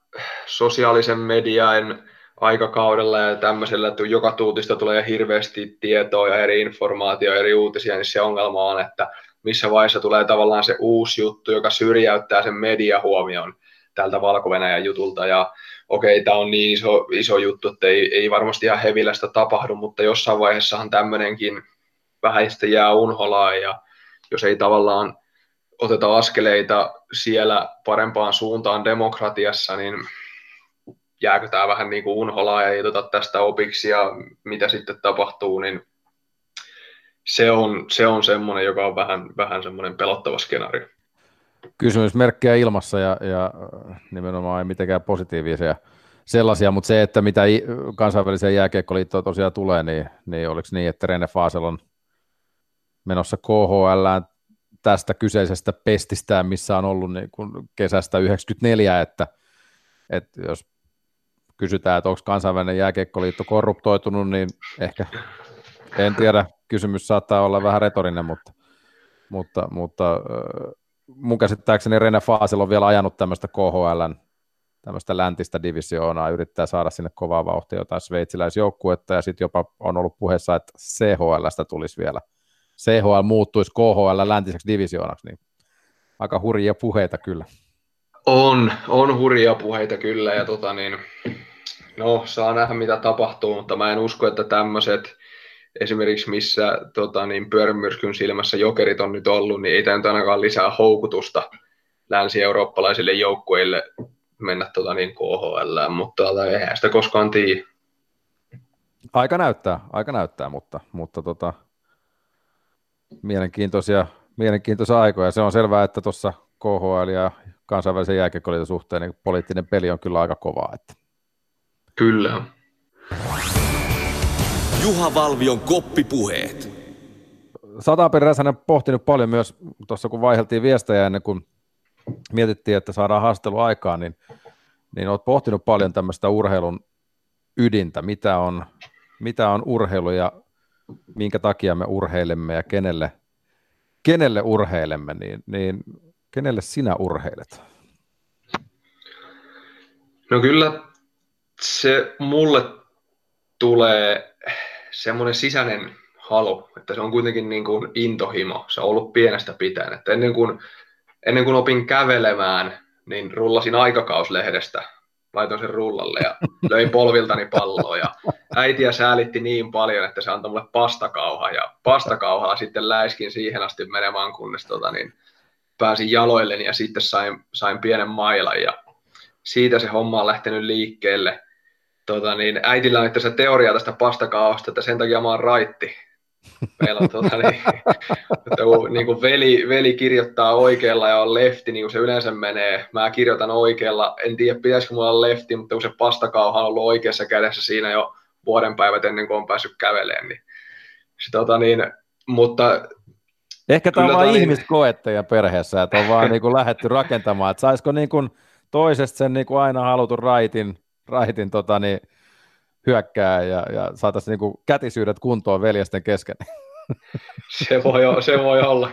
sosiaalisen median aikakaudella ja tämmöisellä, että joka tuutista tulee hirveästi tietoa ja eri informaatioa, eri uutisia, niin se ongelma on, että missä vaiheessa tulee tavallaan se uusi juttu, joka syrjäyttää sen mediahuomion tältä valko jutulta. Ja okei, tämä on niin iso, iso juttu, että ei, ei varmasti ihan hevilästä tapahdu, mutta jossain vaiheessahan tämmöinenkin vähän sitten jää unholaan ja jos ei tavallaan oteta askeleita siellä parempaan suuntaan demokratiassa, niin jääkö tämä vähän niin kuin unholaa ja ei oteta tästä opiksi ja mitä sitten tapahtuu, niin se on, se on semmoinen, joka on vähän, vähän semmoinen pelottava skenaario. Kysymysmerkkejä ilmassa ja, ja nimenomaan ei mitenkään positiivisia sellaisia, mutta se, että mitä kansainväliseen jääkiekkoliittoon tosiaan tulee, niin, niin oliko niin, että Rene Fasel on menossa KHL tästä kyseisestä pestistään, missä on ollut niin kuin kesästä 94, että, että jos kysytään, että onko kansainvälinen jääkiekkoliitto korruptoitunut, niin ehkä en tiedä, kysymys saattaa olla vähän retorinen, mutta, mutta, mutta mun käsittääkseni Rene Faasel on vielä ajanut tämmöistä KHL, tämmöistä läntistä divisioonaa, yrittää saada sinne kovaa vauhtia jotain sveitsiläisjoukkuetta, ja sitten jopa on ollut puheessa, että CHLstä tulisi vielä, CHL muuttuisi KHL läntiseksi divisioonaksi, niin aika hurjia puheita kyllä. On, on hurjia puheita kyllä, ja tota niin, no saa nähdä mitä tapahtuu, mutta mä en usko, että tämmöiset esimerkiksi missä tota, niin pyörämyrskyn silmässä jokerit on nyt ollut, niin ei tämä nyt ainakaan lisää houkutusta länsi-eurooppalaisille joukkueille mennä tota, niin KHL, mutta tota, eihän sitä koskaan tiedä. Aika näyttää, aika näyttää, mutta, mutta tota, mielenkiintoisia, mielenkiintoisia aikoja. Se on selvää, että tuossa KHL ja kansainvälisen jääkiekkoliiton suhteen niin poliittinen peli on kyllä aika kovaa. Että. Kyllä. Juha Valvion koppipuheet. Sataperi Räsänen pohtinut paljon myös tuossa, kun vaiheltiin viestejä ennen kuin mietittiin, että saadaan haastelu aikaan, niin, niin olet pohtinut paljon tämmöistä urheilun ydintä, mitä on, mitä on urheilu ja minkä takia me urheilemme ja kenelle, kenelle urheilemme, niin, niin kenelle sinä urheilet? No kyllä se mulle tulee semmoinen sisäinen halu, että se on kuitenkin niin kuin intohimo, se on ollut pienestä pitäen, että ennen kuin, ennen kuin opin kävelemään, niin rullasin aikakauslehdestä, laitoin sen rullalle ja löin polviltani palloa ja äitiä säälitti niin paljon, että se antoi mulle pastakauha ja pastakauhaa sitten läiskin siihen asti menemään, kunnes tota, niin, pääsin jaloilleni ja sitten sain, sain pienen mailan ja siitä se homma on lähtenyt liikkeelle – tota, niin äitillä on itse teoria tästä pastakausta, että sen takia mä oon raitti. Meillä on tota, niin, että kun, niin kuin veli, veli kirjoittaa oikealla ja on lefti, niin kuin se yleensä menee. Mä kirjoitan oikealla, en tiedä pitäisikö mulla olla lefti, mutta kun se pastakauha on ollut oikeassa kädessä siinä jo vuoden päivät ennen kuin on päässyt kävelemään. Niin, se, tota, niin, mutta Ehkä tämä on vain niin... ihmistä koetteja perheessä, että on vaan niin kuin lähdetty rakentamaan, että saisiko niin kuin toisesta sen niin kuin aina halutun raitin raitin tota, niin, hyökkää ja, ja saataisiin niin kätisyydet kuntoon veljesten kesken. (laughs) Se voi, se voi olla.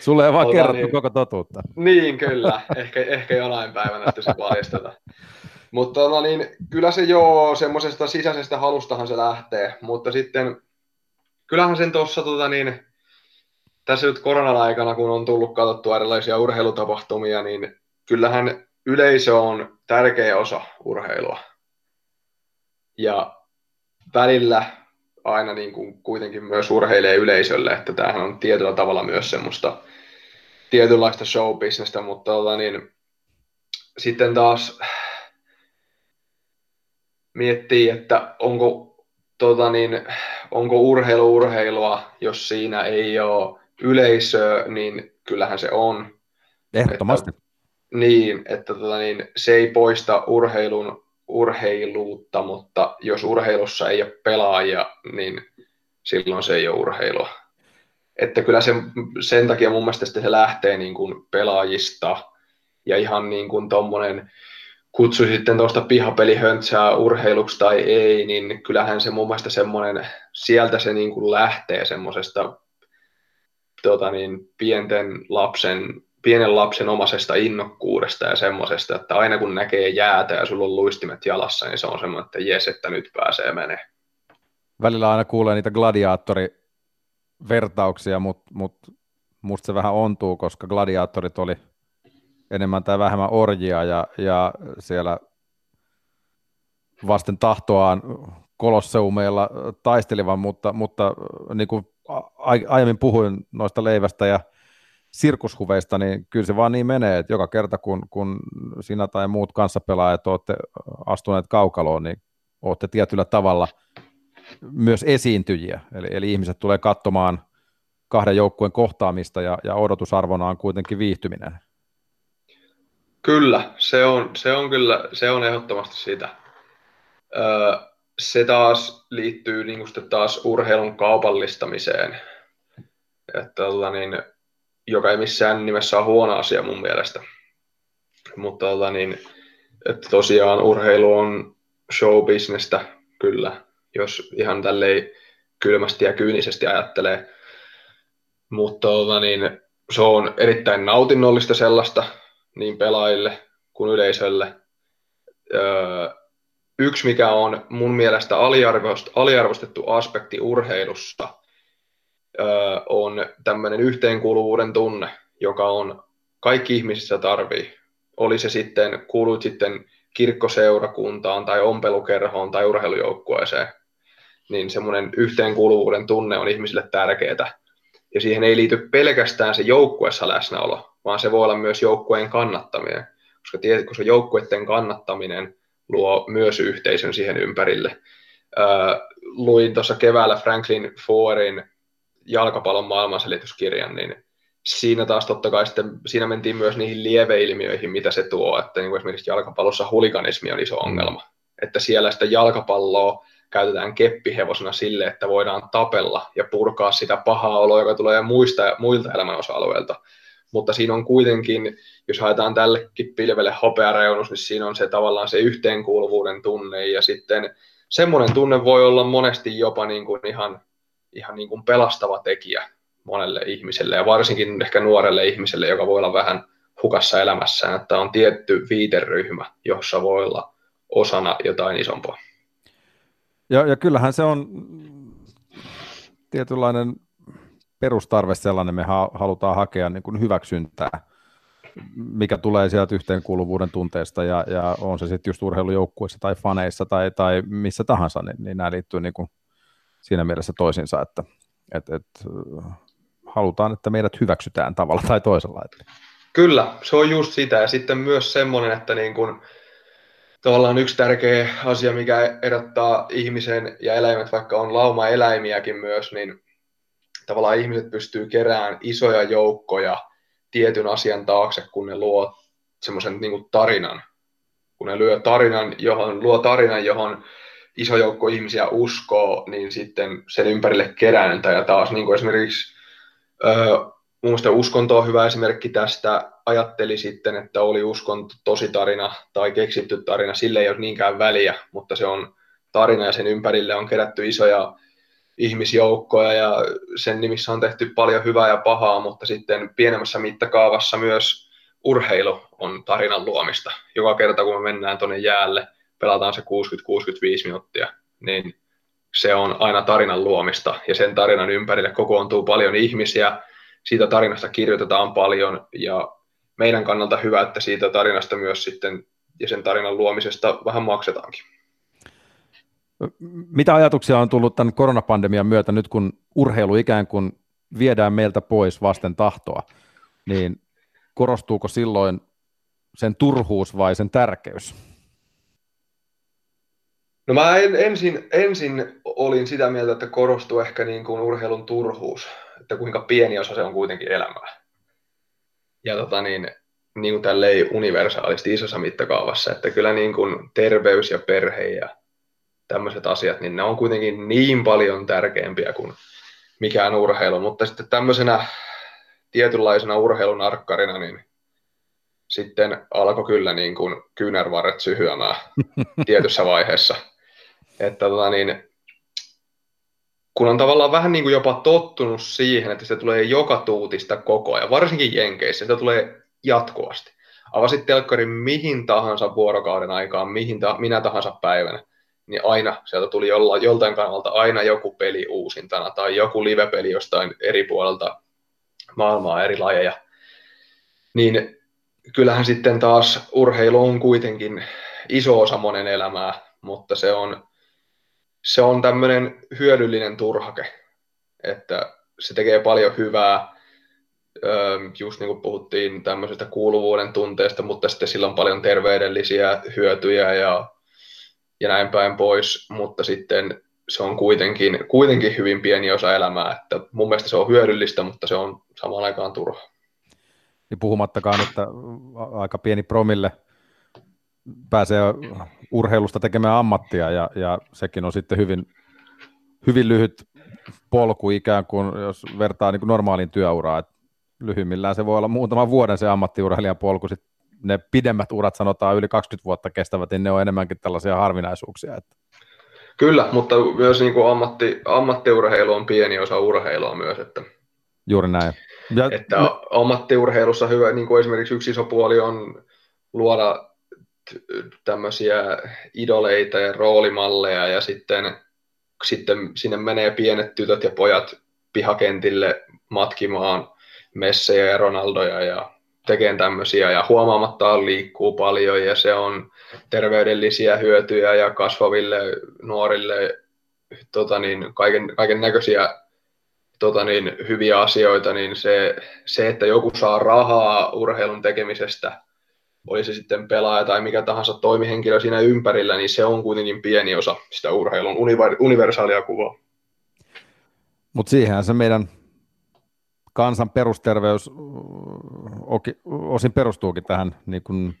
Sulle ei vaan tota, kerrottu niin, koko totuutta. Niin, kyllä. (laughs) Ehkä, ehkä jonain päivänä sitten se paljasteta. Mutta tota, niin, kyllä se jo semmoisesta sisäisestä halustahan se lähtee, mutta sitten kyllähän sen tuossa tota, niin, tässä nyt koronan aikana, kun on tullut katsottua erilaisia urheilutapahtumia, niin kyllähän yleisö on tärkeä osa urheilua ja välillä aina niin kuin kuitenkin myös urheilee yleisölle, että tämähän on tietyllä tavalla myös semmoista tietynlaista showbisnestä, mutta tota, niin, sitten taas miettii, että onko, tota, niin, onko urheilu urheilua, jos siinä ei ole yleisöä, niin kyllähän se on. Ehdottomasti. Että, niin, että tota, niin, se ei poista urheilun urheiluutta, mutta jos urheilussa ei ole pelaajia, niin silloin se ei ole urheilua. Että kyllä se, sen takia mun mielestä se lähtee niin kuin pelaajista ja ihan niin kuin tommonen, kutsu sitten tuosta pihapelihöntsää urheiluksi tai ei, niin kyllähän se mun mielestä semmoinen, sieltä se niin kuin lähtee semmoisesta tota niin, pienten lapsen pienen lapsen omaisesta innokkuudesta ja semmoisesta, että aina kun näkee jäätä ja sulla on luistimet jalassa, niin se on semmoinen, että jes, että nyt pääsee menee. Välillä aina kuulee niitä gladiaattorivertauksia, mutta mut, musta se vähän ontuu, koska gladiaattorit oli enemmän tai vähemmän orjia ja, ja siellä vasten tahtoaan kolosseumeilla taistelivan, mutta, mutta niin kuin aiemmin puhuin noista leivästä ja sirkushuveista, niin kyllä se vaan niin menee, että joka kerta kun, kun sinä tai muut kanssapelaajat olette astuneet kaukaloon, niin olette tietyllä tavalla myös esiintyjiä. Eli, eli ihmiset tulee katsomaan kahden joukkueen kohtaamista ja, ja odotusarvona on kuitenkin viihtyminen. Kyllä, se on, se on kyllä, se on ehdottomasti sitä. Öö, se taas liittyy niin taas urheilun kaupallistamiseen. Että, tota niin, joka ei missään nimessä ole huono asia mun mielestä. Mutta tota, niin, että tosiaan urheilu on showbisnestä kyllä, jos ihan tälleen kylmästi ja kyynisesti ajattelee. Mutta tota, niin, se on erittäin nautinnollista sellaista niin pelaajille kuin yleisölle. Öö, yksi, mikä on mun mielestä aliarvostettu aspekti urheilusta, öö, on tämmöinen yhteenkuuluvuuden tunne, joka on kaikki ihmisissä tarvii. Oli se sitten, kuuluit sitten kirkkoseurakuntaan tai ompelukerhoon tai urheilujoukkueeseen, niin semmoinen yhteenkuuluvuuden tunne on ihmisille tärkeää. Ja siihen ei liity pelkästään se joukkueessa läsnäolo, vaan se voi olla myös joukkueen kannattaminen. Koska, tiedät, koska joukkueiden kannattaminen luo myös yhteisön siihen ympärille. Luin tuossa keväällä Franklin Foerin jalkapallon maailmanselityskirjan, niin siinä taas totta kai sitten, siinä mentiin myös niihin lieveilmiöihin, mitä se tuo, että niin kuin esimerkiksi jalkapallossa huliganismi on iso ongelma, että siellä sitä jalkapalloa käytetään keppihevosena sille, että voidaan tapella ja purkaa sitä pahaa oloa, joka tulee muista, muilta elämän osa-alueilta. Mutta siinä on kuitenkin, jos haetaan tällekin pilvelle hopeareunus, niin siinä on se tavallaan se yhteenkuuluvuuden tunne ja sitten semmoinen tunne voi olla monesti jopa niin kuin ihan, ihan niin kuin pelastava tekijä monelle ihmiselle ja varsinkin ehkä nuorelle ihmiselle, joka voi olla vähän hukassa elämässään, että on tietty viiteryhmä, jossa voi olla osana jotain isompaa. Ja, ja kyllähän se on tietynlainen perustarve sellainen, me halutaan hakea niin kuin hyväksyntää, mikä tulee sieltä yhteenkuuluvuuden tunteesta, ja, ja on se sitten just urheilujoukkueissa tai faneissa tai, tai missä tahansa, niin, niin nämä liittyy niin kuin siinä mielessä toisinsa, että et, et, halutaan, että meidät hyväksytään tavalla tai toisella. Että. Kyllä, se on just sitä, ja sitten myös semmoinen, että niin kun, tavallaan yksi tärkeä asia, mikä erottaa ihmisen ja eläimet, vaikka on lauma eläimiäkin myös, niin tavallaan ihmiset pystyy keräämään isoja joukkoja tietyn asian taakse, kun ne luo semmoisen niin tarinan. Kun ne lyö tarinan, johon, luo tarinan, johon iso joukko ihmisiä uskoo, niin sitten sen ympärille kerääntä. Ja taas niin kuin esimerkiksi öö, mun uskonto on hyvä esimerkki tästä. Ajatteli sitten, että oli uskonto tosi tarina tai keksitty tarina, sille ei ole niinkään väliä, mutta se on tarina ja sen ympärille on kerätty isoja ihmisjoukkoja ja sen nimissä on tehty paljon hyvää ja pahaa, mutta sitten pienemmässä mittakaavassa myös urheilu on tarinan luomista. Joka kerta kun me mennään tuonne jäälle, pelataan se 60-65 minuuttia, niin se on aina tarinan luomista ja sen tarinan ympärille kokoontuu paljon ihmisiä, siitä tarinasta kirjoitetaan paljon ja meidän kannalta hyvä, että siitä tarinasta myös sitten ja sen tarinan luomisesta vähän maksetaankin. Mitä ajatuksia on tullut tämän koronapandemian myötä nyt, kun urheilu ikään kuin viedään meiltä pois vasten tahtoa, niin korostuuko silloin sen turhuus vai sen tärkeys? No mä en, ensin, ensin olin sitä mieltä, että korostuu ehkä niin kuin urheilun turhuus, että kuinka pieni osa se on kuitenkin elämää. Ja tota niin, niin kuin tälleen universaalisti isossa mittakaavassa, että kyllä niin kuin terveys ja perhe ja tämmöiset asiat, niin ne on kuitenkin niin paljon tärkeämpiä kuin mikään urheilu, mutta sitten tämmöisenä tietynlaisena urheilun arkkarina, niin sitten alkoi kyllä niin kuin kyynärvarret syhyämään (laughs) tietyssä vaiheessa. Että tota niin, kun on tavallaan vähän niin kuin jopa tottunut siihen, että se tulee joka tuutista koko ajan, varsinkin Jenkeissä, sitä tulee jatkuvasti. Avasit telkkarin mihin tahansa vuorokauden aikaan, mihin ta- minä tahansa päivänä, niin aina sieltä tuli jolla, joltain kannalta aina joku peli uusintana tai joku live-peli jostain eri puolelta maailmaa, eri lajeja. Niin kyllähän sitten taas urheilu on kuitenkin iso osa monen elämää, mutta se on, se on tämmöinen hyödyllinen turhake, että se tekee paljon hyvää, just niin kuin puhuttiin tämmöisestä kuuluvuuden tunteesta, mutta sitten sillä on paljon terveydellisiä hyötyjä ja ja näin päin pois, mutta sitten se on kuitenkin, kuitenkin hyvin pieni osa elämää, että mun mielestä se on hyödyllistä, mutta se on samaan aikaan turha. Niin puhumattakaan, että aika pieni promille pääsee urheilusta tekemään ammattia ja, ja sekin on sitten hyvin, hyvin lyhyt polku ikään kuin, jos vertaa niin kuin normaaliin työuraan. lyhyimmillään se voi olla muutaman vuoden se ammattiurheilijan polku, sitten ne pidemmät urat sanotaan yli 20 vuotta kestävät, niin ne on enemmänkin tällaisia harvinaisuuksia. Että. Kyllä, mutta myös niin kuin ammatti, ammattiurheilu on pieni osa urheilua myös, että Juuri näin. Ja, että me... ammattiurheilussa hyvä, niin kuin esimerkiksi yksi iso puoli on luoda tämmöisiä idoleita ja roolimalleja ja sitten, sitten sinne menee pienet tytöt ja pojat pihakentille matkimaan Messejä ja Ronaldoja ja tekemään tämmöisiä ja huomaamattaan liikkuu paljon ja se on terveydellisiä hyötyjä ja kasvaville nuorille tota niin, kaiken, kaiken näköisiä tota niin, hyviä asioita, niin se, se, että joku saa rahaa urheilun tekemisestä, oli se sitten pelaaja tai mikä tahansa toimihenkilö siinä ympärillä, niin se on kuitenkin pieni osa sitä urheilun universaalia kuvaa. Mutta siihen se meidän kansan perusterveys osin perustuukin tähän niin kuin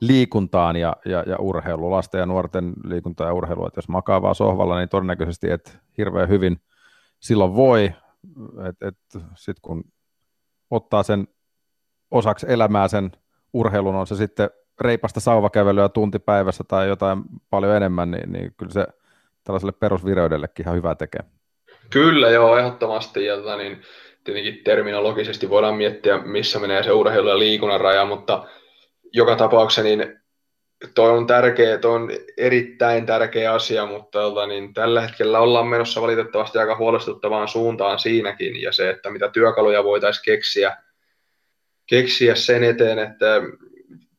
liikuntaan ja, ja, ja urheilu, lasten ja nuorten liikunta ja urheilu. Että jos makaa vaan sohvalla, niin todennäköisesti et hirveän hyvin silloin voi. Et, et, Sitten kun ottaa sen osaksi elämää sen urheilun, on se sitten reipasta sauvakävelyä tunti päivässä tai jotain paljon enemmän, niin, niin kyllä se tällaiselle perusvireydellekin ihan hyvä tekee. Kyllä joo, ehdottomasti. Ja tota, niin, tietenkin terminologisesti voidaan miettiä, missä menee se urheilu ja liikunnan raja, mutta joka tapauksessa niin toi on tärkeä, toi on erittäin tärkeä asia, mutta tota, niin tällä hetkellä ollaan menossa valitettavasti aika huolestuttavaan suuntaan siinäkin, ja se, että mitä työkaluja voitaisiin keksiä, keksiä sen eteen, että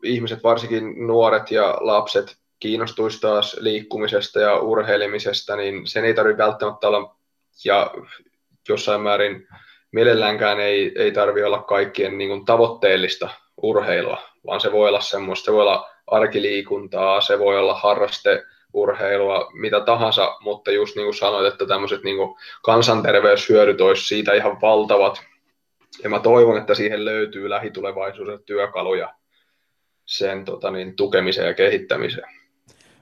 ihmiset, varsinkin nuoret ja lapset, kiinnostuisi taas liikkumisesta ja urheilemisesta, niin sen ei tarvitse välttämättä olla, ja jossain määrin mielelläänkään ei, ei tarvitse olla kaikkien niin kuin, tavoitteellista urheilua, vaan se voi olla semmoista, se voi olla arkiliikuntaa, se voi olla harraste, urheilua, mitä tahansa, mutta just niin kuin sanoit, että tämmöiset niin kansanterveyshyödyt olisi siitä ihan valtavat. Ja mä toivon, että siihen löytyy lähitulevaisuuden työkaluja sen tota niin, tukemiseen ja kehittämiseen.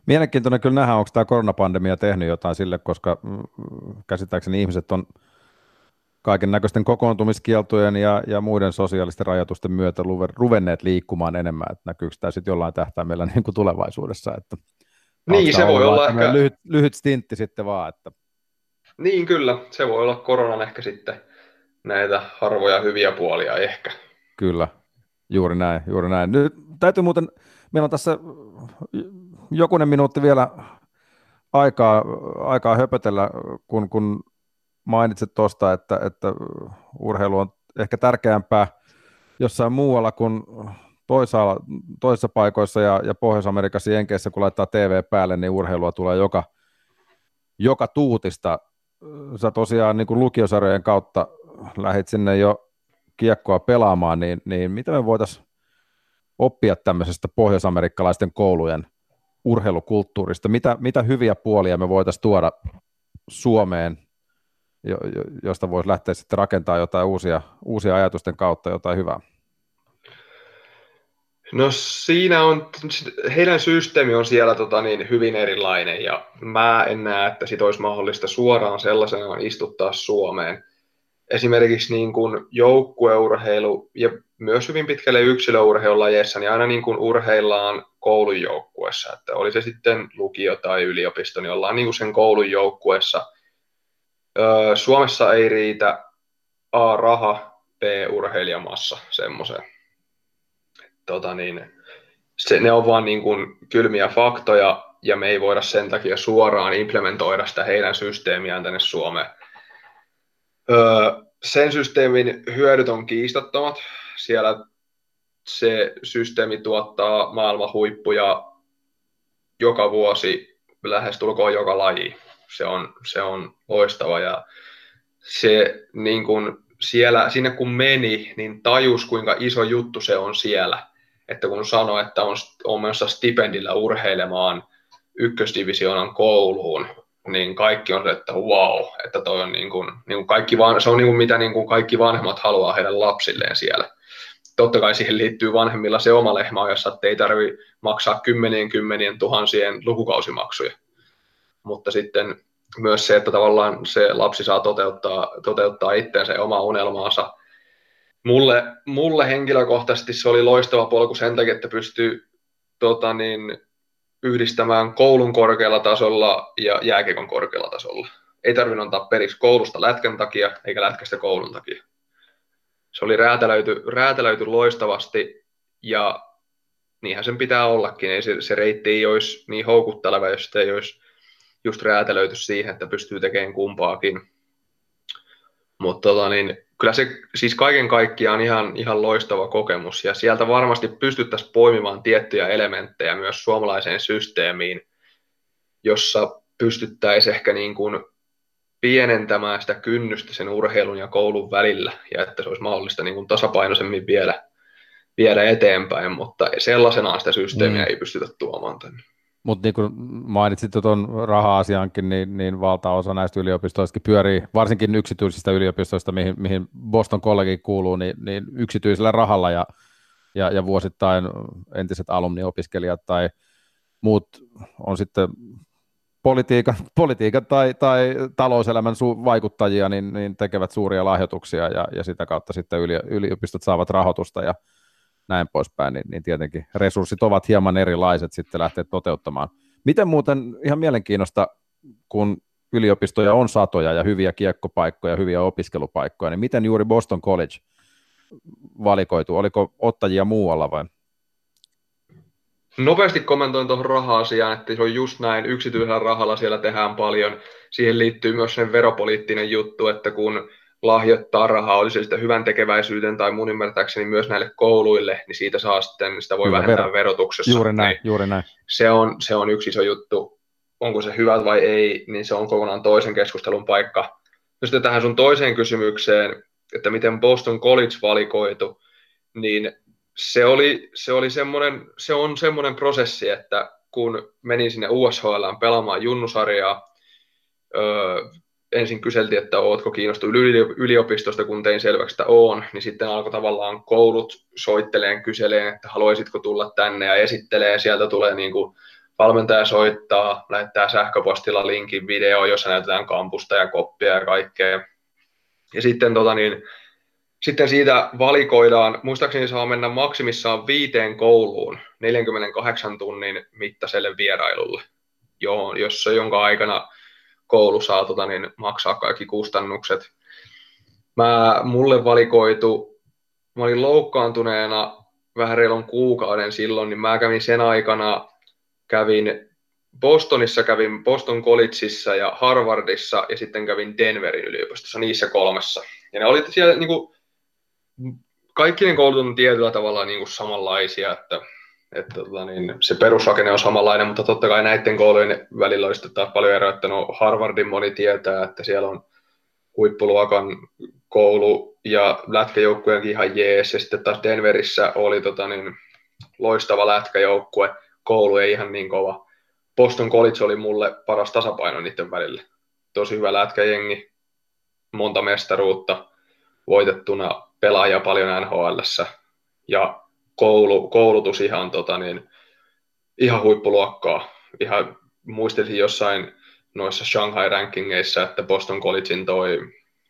Mielenkiintoinen kyllä nähdä, onko tämä koronapandemia tehnyt jotain sille, koska mm, käsittääkseni ihmiset on kaiken näköisten kokoontumiskieltojen ja, ja muiden sosiaalisten rajoitusten myötä ruvenneet liikkumaan enemmän, että näkyykö tämä sitten jollain tähtäimellä (laughs) niin kuin tulevaisuudessa, että niin, se voi olla ehkä... Lyhyt, lyhyt stintti sitten vaan, että... Niin, kyllä. Se voi olla koronan ehkä sitten näitä harvoja hyviä puolia ehkä. Kyllä, juuri näin, juuri näin. Nyt täytyy muuten, meillä on tässä jokunen minuutti vielä aikaa, aikaa höpötellä, kun, kun mainitsit tuosta, että, että urheilu on ehkä tärkeämpää jossain muualla kuin toisaalla, toisissa paikoissa ja, ja Pohjois-Amerikassa Jenkeissä, kun laittaa TV päälle, niin urheilua tulee joka, joka tuutista. Sä tosiaan niin kuin lukiosarjojen kautta lähit sinne jo kiekkoa pelaamaan, niin, niin mitä me voitaisiin oppia tämmöisestä pohjoisamerikkalaisten koulujen urheilukulttuurista? Mitä, mitä hyviä puolia me voitaisiin tuoda Suomeen jo, jo, josta voisi lähteä sitten rakentamaan jotain uusia, uusia ajatusten kautta jotain hyvää? No siinä on, heidän systeemi on siellä tota, niin, hyvin erilainen ja mä en näe, että sit olisi mahdollista suoraan sellaisenaan istuttaa Suomeen. Esimerkiksi niin kuin joukkueurheilu ja myös hyvin pitkälle yksilöurheilulajeissa, niin aina niin kuin urheillaan koulun joukkueessa, että oli se sitten lukio tai yliopisto, niin ollaan niin kuin sen koulun joukkueessa – Suomessa ei riitä A, raha, B, urheilijamassa semmoiseen. Tota niin, se, ne on vaan niin kuin kylmiä faktoja, ja me ei voida sen takia suoraan implementoida sitä heidän systeemiään tänne Suomeen. Öö, sen systeemin hyödyt on kiistattomat. Siellä se systeemi tuottaa maailman huippuja joka vuosi, lähestulkoon joka laji se on, se on loistava ja se niin kuin siellä, sinne kun meni, niin tajus kuinka iso juttu se on siellä. Että kun sanoi, että on, on menossa stipendillä urheilemaan ykkösdivisioonan kouluun, niin kaikki on se, että wow, että toi on niin kuin, niin kuin kaikki van, se on niin kuin mitä niin kuin kaikki vanhemmat haluaa heidän lapsilleen siellä. Totta kai siihen liittyy vanhemmilla se oma lehmä, jossa ei tarvi maksaa kymmenien kymmenien tuhansien lukukausimaksuja mutta sitten myös se, että tavallaan se lapsi saa toteuttaa, toteuttaa itseensä ja omaa unelmaansa. Mulle, mulle henkilökohtaisesti se oli loistava polku sen takia, että pystyy tota niin, yhdistämään koulun korkealla tasolla ja jääkiekon korkealla tasolla. Ei tarvinnut antaa periksi koulusta lätkän takia, eikä lätkästä koulun takia. se oli räätälöity, räätälöity loistavasti ja niinhän sen pitää ollakin. Ei se, se reitti ei olisi niin houkutteleva, jos ei olisi just räätälöity siihen, että pystyy tekemään kumpaakin. Mutta tota, niin, kyllä se siis kaiken kaikkiaan ihan, ihan loistava kokemus ja sieltä varmasti pystyttäisiin poimimaan tiettyjä elementtejä myös suomalaiseen systeemiin, jossa pystyttäisiin ehkä niin kuin pienentämään sitä kynnystä sen urheilun ja koulun välillä ja että se olisi mahdollista niin kuin tasapainoisemmin viedä, viedä eteenpäin, mutta sellaisenaan sitä systeemiä mm. ei pystytä tuomaan tänne. Mutta niin kuin mainitsit tuon raha-asiankin, niin, niin valtaosa näistä yliopistoista pyörii, varsinkin yksityisistä yliopistoista, mihin, mihin Boston College kuuluu, niin, niin yksityisellä rahalla ja, ja, ja vuosittain entiset alumniopiskelijat tai muut on sitten politiikan, politiikan tai, tai talouselämän su- vaikuttajia, niin, niin tekevät suuria lahjoituksia ja, ja sitä kautta sitten yliopistot saavat rahoitusta ja näin poispäin, niin, niin tietenkin resurssit ovat hieman erilaiset sitten lähteä toteuttamaan. Miten muuten ihan mielenkiinnosta, kun yliopistoja on satoja ja hyviä kiekkopaikkoja, hyviä opiskelupaikkoja, niin miten juuri Boston College valikoitu? Oliko ottajia muualla vai? Nopeasti kommentoin tuohon raha-asiaan, että se on just näin, yksityisellä rahalla siellä tehdään paljon. Siihen liittyy myös sen veropoliittinen juttu, että kun lahjoittaa rahaa, oli se sitä hyvän tekeväisyyden tai mun ymmärtääkseni myös näille kouluille, niin siitä saa sitten, sitä voi Kyllä, vähentää vero. verotuksessa. Juuri näin, niin juuri näin. Se on, se on yksi iso juttu. Onko se hyvä vai ei, niin se on kokonaan toisen keskustelun paikka. No sitten tähän sun toiseen kysymykseen, että miten Boston College valikoitu, niin se, oli, se, oli semmoinen, se on semmoinen prosessi, että kun menin sinne USHL pelaamaan junnusarjaa, öö, ensin kyseltiin, että ootko kiinnostunut yliopistosta, kun tein selväksi, että oon, niin sitten alkoi tavallaan koulut soitteleen, kyseleen, että haluaisitko tulla tänne ja esittelee, sieltä tulee niin kuin valmentaja soittaa, lähettää sähköpostilla linkin video, jossa näytetään kampusta ja koppia ja kaikkea. Ja sitten, tota niin, sitten siitä valikoidaan, muistaakseni saa mennä maksimissaan viiteen kouluun 48 tunnin mittaiselle vierailulle, jossa jonka aikana koulu saa tota, niin, maksaa kaikki kustannukset. Mä, mulle valikoitu, mä olin loukkaantuneena vähän reilun kuukauden silloin, niin mä kävin sen aikana, kävin Bostonissa, kävin Boston Collegeissa ja Harvardissa ja sitten kävin Denverin yliopistossa, niissä kolmessa. Ja ne oli siellä niin kuin, kaikki ne koulut on tietyllä tavalla niin kuin samanlaisia, että että tota, niin se perusrakenne on samanlainen, mutta totta kai näiden koulujen välillä olisi taas paljon eroa, että no Harvardin moni tietää, että siellä on huippuluokan koulu ja lätkäjoukkueenkin ihan jees, ja sitten taas Denverissä oli tota, niin, loistava lätkäjoukkue, koulu ei ihan niin kova. Boston College oli mulle paras tasapaino niiden välillä. Tosi hyvä lätkäjengi, monta mestaruutta, voitettuna pelaajia paljon nhl ja koulu, koulutus ihan, tota, niin, ihan huippuluokkaa. Ihan muistelin jossain noissa Shanghai-rankingeissa, että Boston Collegein toi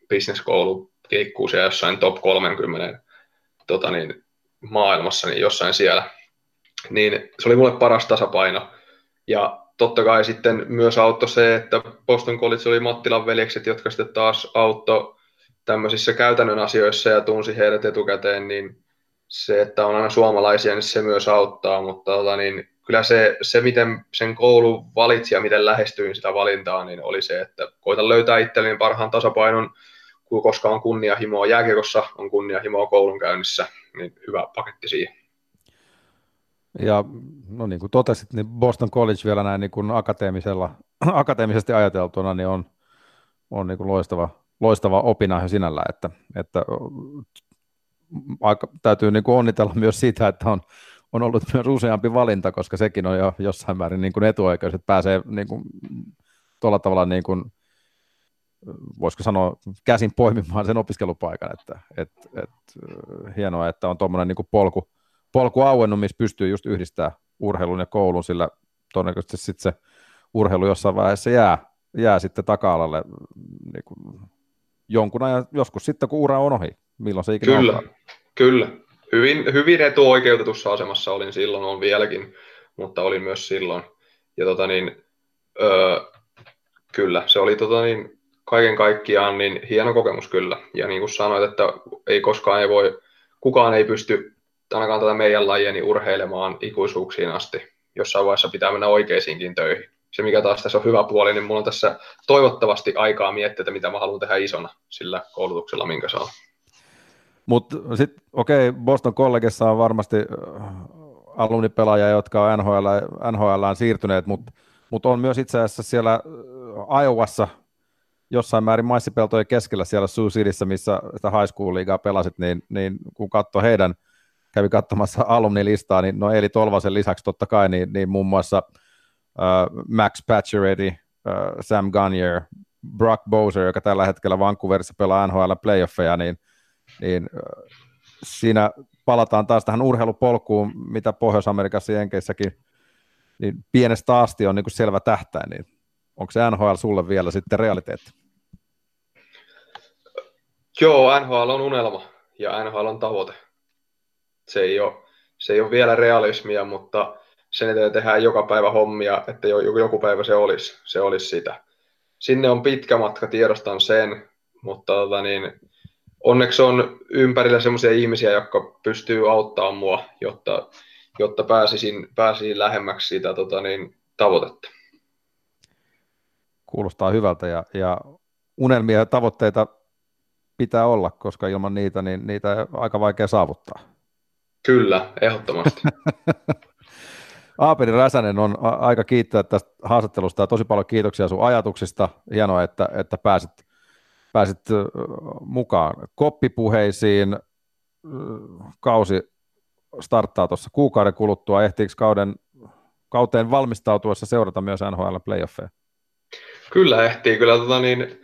business-koulu keikkuu siellä jossain top 30 tota, niin, maailmassa, niin jossain siellä. Niin se oli mulle paras tasapaino. Ja totta kai sitten myös auttoi se, että Boston College oli Mattilan veljekset, jotka sitten taas auttoi tämmöisissä käytännön asioissa ja tunsi heidät etukäteen, niin se, että on aina suomalaisia, niin se myös auttaa, mutta tota, niin, kyllä se, se, miten sen koulu valitsi ja miten lähestyin sitä valintaa, niin oli se, että koitan löytää itselleni parhaan tasapainon, koska on kunnianhimoa jääkiekossa, on kunnianhimoa koulun käynnissä, niin hyvä paketti siihen. Ja no niin kuin totesit, niin Boston College vielä näin niin kuin akateemisella, (clears throat) akateemisesti ajateltuna niin on, on niin kuin loistava, loistava opina sinällä, että, että aika, täytyy niin kuin onnitella myös siitä, että on, on ollut myös useampi valinta, koska sekin on jo jossain määrin niin kuin etuoikeus, että pääsee niin kuin, tuolla tavalla niin kuin, voisiko sanoa käsin poimimaan sen opiskelupaikan, että et, et, hienoa, että on tuommoinen niin polku, polku auennut, missä pystyy just yhdistää urheilun ja koulun, sillä todennäköisesti sitten se urheilu jossain vaiheessa jää, jää sitten taka-alalle niin kuin jonkun ajan, joskus sitten kun ura on ohi milloin se ikinä Kyllä, alkaa. kyllä. Hyvin, hyvin etuoikeutetussa asemassa olin silloin, on vieläkin, mutta olin myös silloin. Ja tota niin, öö, kyllä, se oli tota niin, kaiken kaikkiaan niin hieno kokemus kyllä. Ja niin kuin sanoit, että ei koskaan ei voi, kukaan ei pysty ainakaan tätä meidän lajieni urheilemaan ikuisuuksiin asti. Jossain vaiheessa pitää mennä oikeisiinkin töihin. Se, mikä taas tässä on hyvä puoli, niin mulla on tässä toivottavasti aikaa miettiä, että mitä mä haluan tehdä isona sillä koulutuksella, minkä saa. Mutta sitten, okei, okay, Boston Collegessa on varmasti äh, alumnipelaajia, jotka on NHL, NHLään siirtyneet, mutta mut on myös itse asiassa siellä äh, Iowassa jossain määrin maissipeltojen keskellä siellä Sioux Cityssä, missä sitä high school-liigaa pelasit, niin, niin kun katsoi heidän, kävi katsomassa alumnilistaa, niin no Eli Tolvasen lisäksi totta kai, niin, niin muun muassa uh, Max Pacioretty, uh, Sam Gunnier, Brock Bowser, joka tällä hetkellä Vancouverissa pelaa NHL playoffeja, niin, niin siinä palataan taas tähän urheilupolkuun, mitä Pohjois-Amerikassa ja Jenkeissäkin niin pienestä asti on niin kuin selvä tähtäin, niin onko se NHL sulle vielä sitten realiteetti? Joo, NHL on unelma ja NHL on tavoite. Se ei ole, se ei ole vielä realismia, mutta sen eteen tehdään joka päivä hommia, että joku päivä se olisi, se olisi sitä. Sinne on pitkä matka, tiedostan sen, mutta tota niin, onneksi on ympärillä sellaisia ihmisiä, jotka pystyy auttamaan mua, jotta, jotta pääsisin, pääsisin lähemmäksi sitä tota niin, tavoitetta. Kuulostaa hyvältä ja, ja unelmia ja tavoitteita pitää olla, koska ilman niitä niin niitä on aika vaikea saavuttaa. Kyllä, ehdottomasti. (laughs) Aapeli Räsänen on aika kiittää tästä haastattelusta ja tosi paljon kiitoksia sun ajatuksista. Hienoa, että, että pääsit, pääsit mukaan koppipuheisiin. Kausi starttaa tuossa kuukauden kuluttua. Ehtiikö kauden, kauteen valmistautuessa seurata myös NHL playoffeja? Kyllä ehtii. Kyllä tota niin,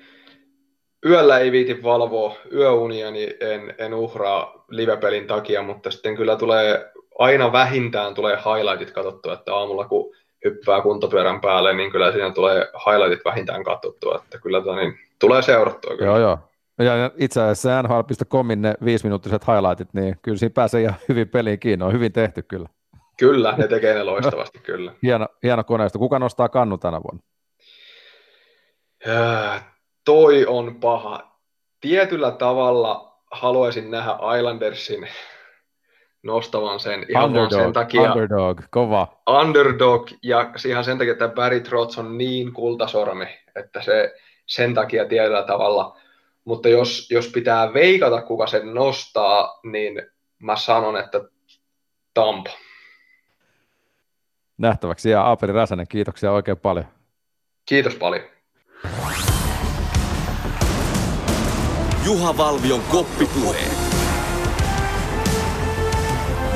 yöllä ei viiti valvoa yöunia, niin en, en uhraa livepelin takia, mutta sitten kyllä tulee aina vähintään tulee highlightit katsottua, että aamulla kun hyppää kuntopyörän päälle, niin kyllä siinä tulee highlightit vähintään katsottua, että kyllä tota, niin, tulee seurattua. Kyllä. Joo, joo. Ja itse asiassa NHL.comin ne viisiminuuttiset highlightit, niin kyllä siinä pääsee ihan hyvin peliin kiinni, on hyvin tehty kyllä. Kyllä, ne tekee ne loistavasti, kyllä. (laughs) Hieno, hieno koneisto. Kuka nostaa kannu tänä vuonna? Ja, toi on paha. Tietyllä tavalla haluaisin nähdä Islandersin nostavan sen ihan underdog, sen takia. Underdog, kova. Underdog, ja ihan sen takia, että Barry Trotz on niin kultasormi, että se sen takia tietyllä tavalla. Mutta jos, jos pitää veikata, kuka sen nostaa, niin mä sanon, että Tampa. Nähtäväksi. Ja Aapeli Räsänen, kiitoksia oikein paljon. Kiitos paljon. Juha Valvion koppipuhe.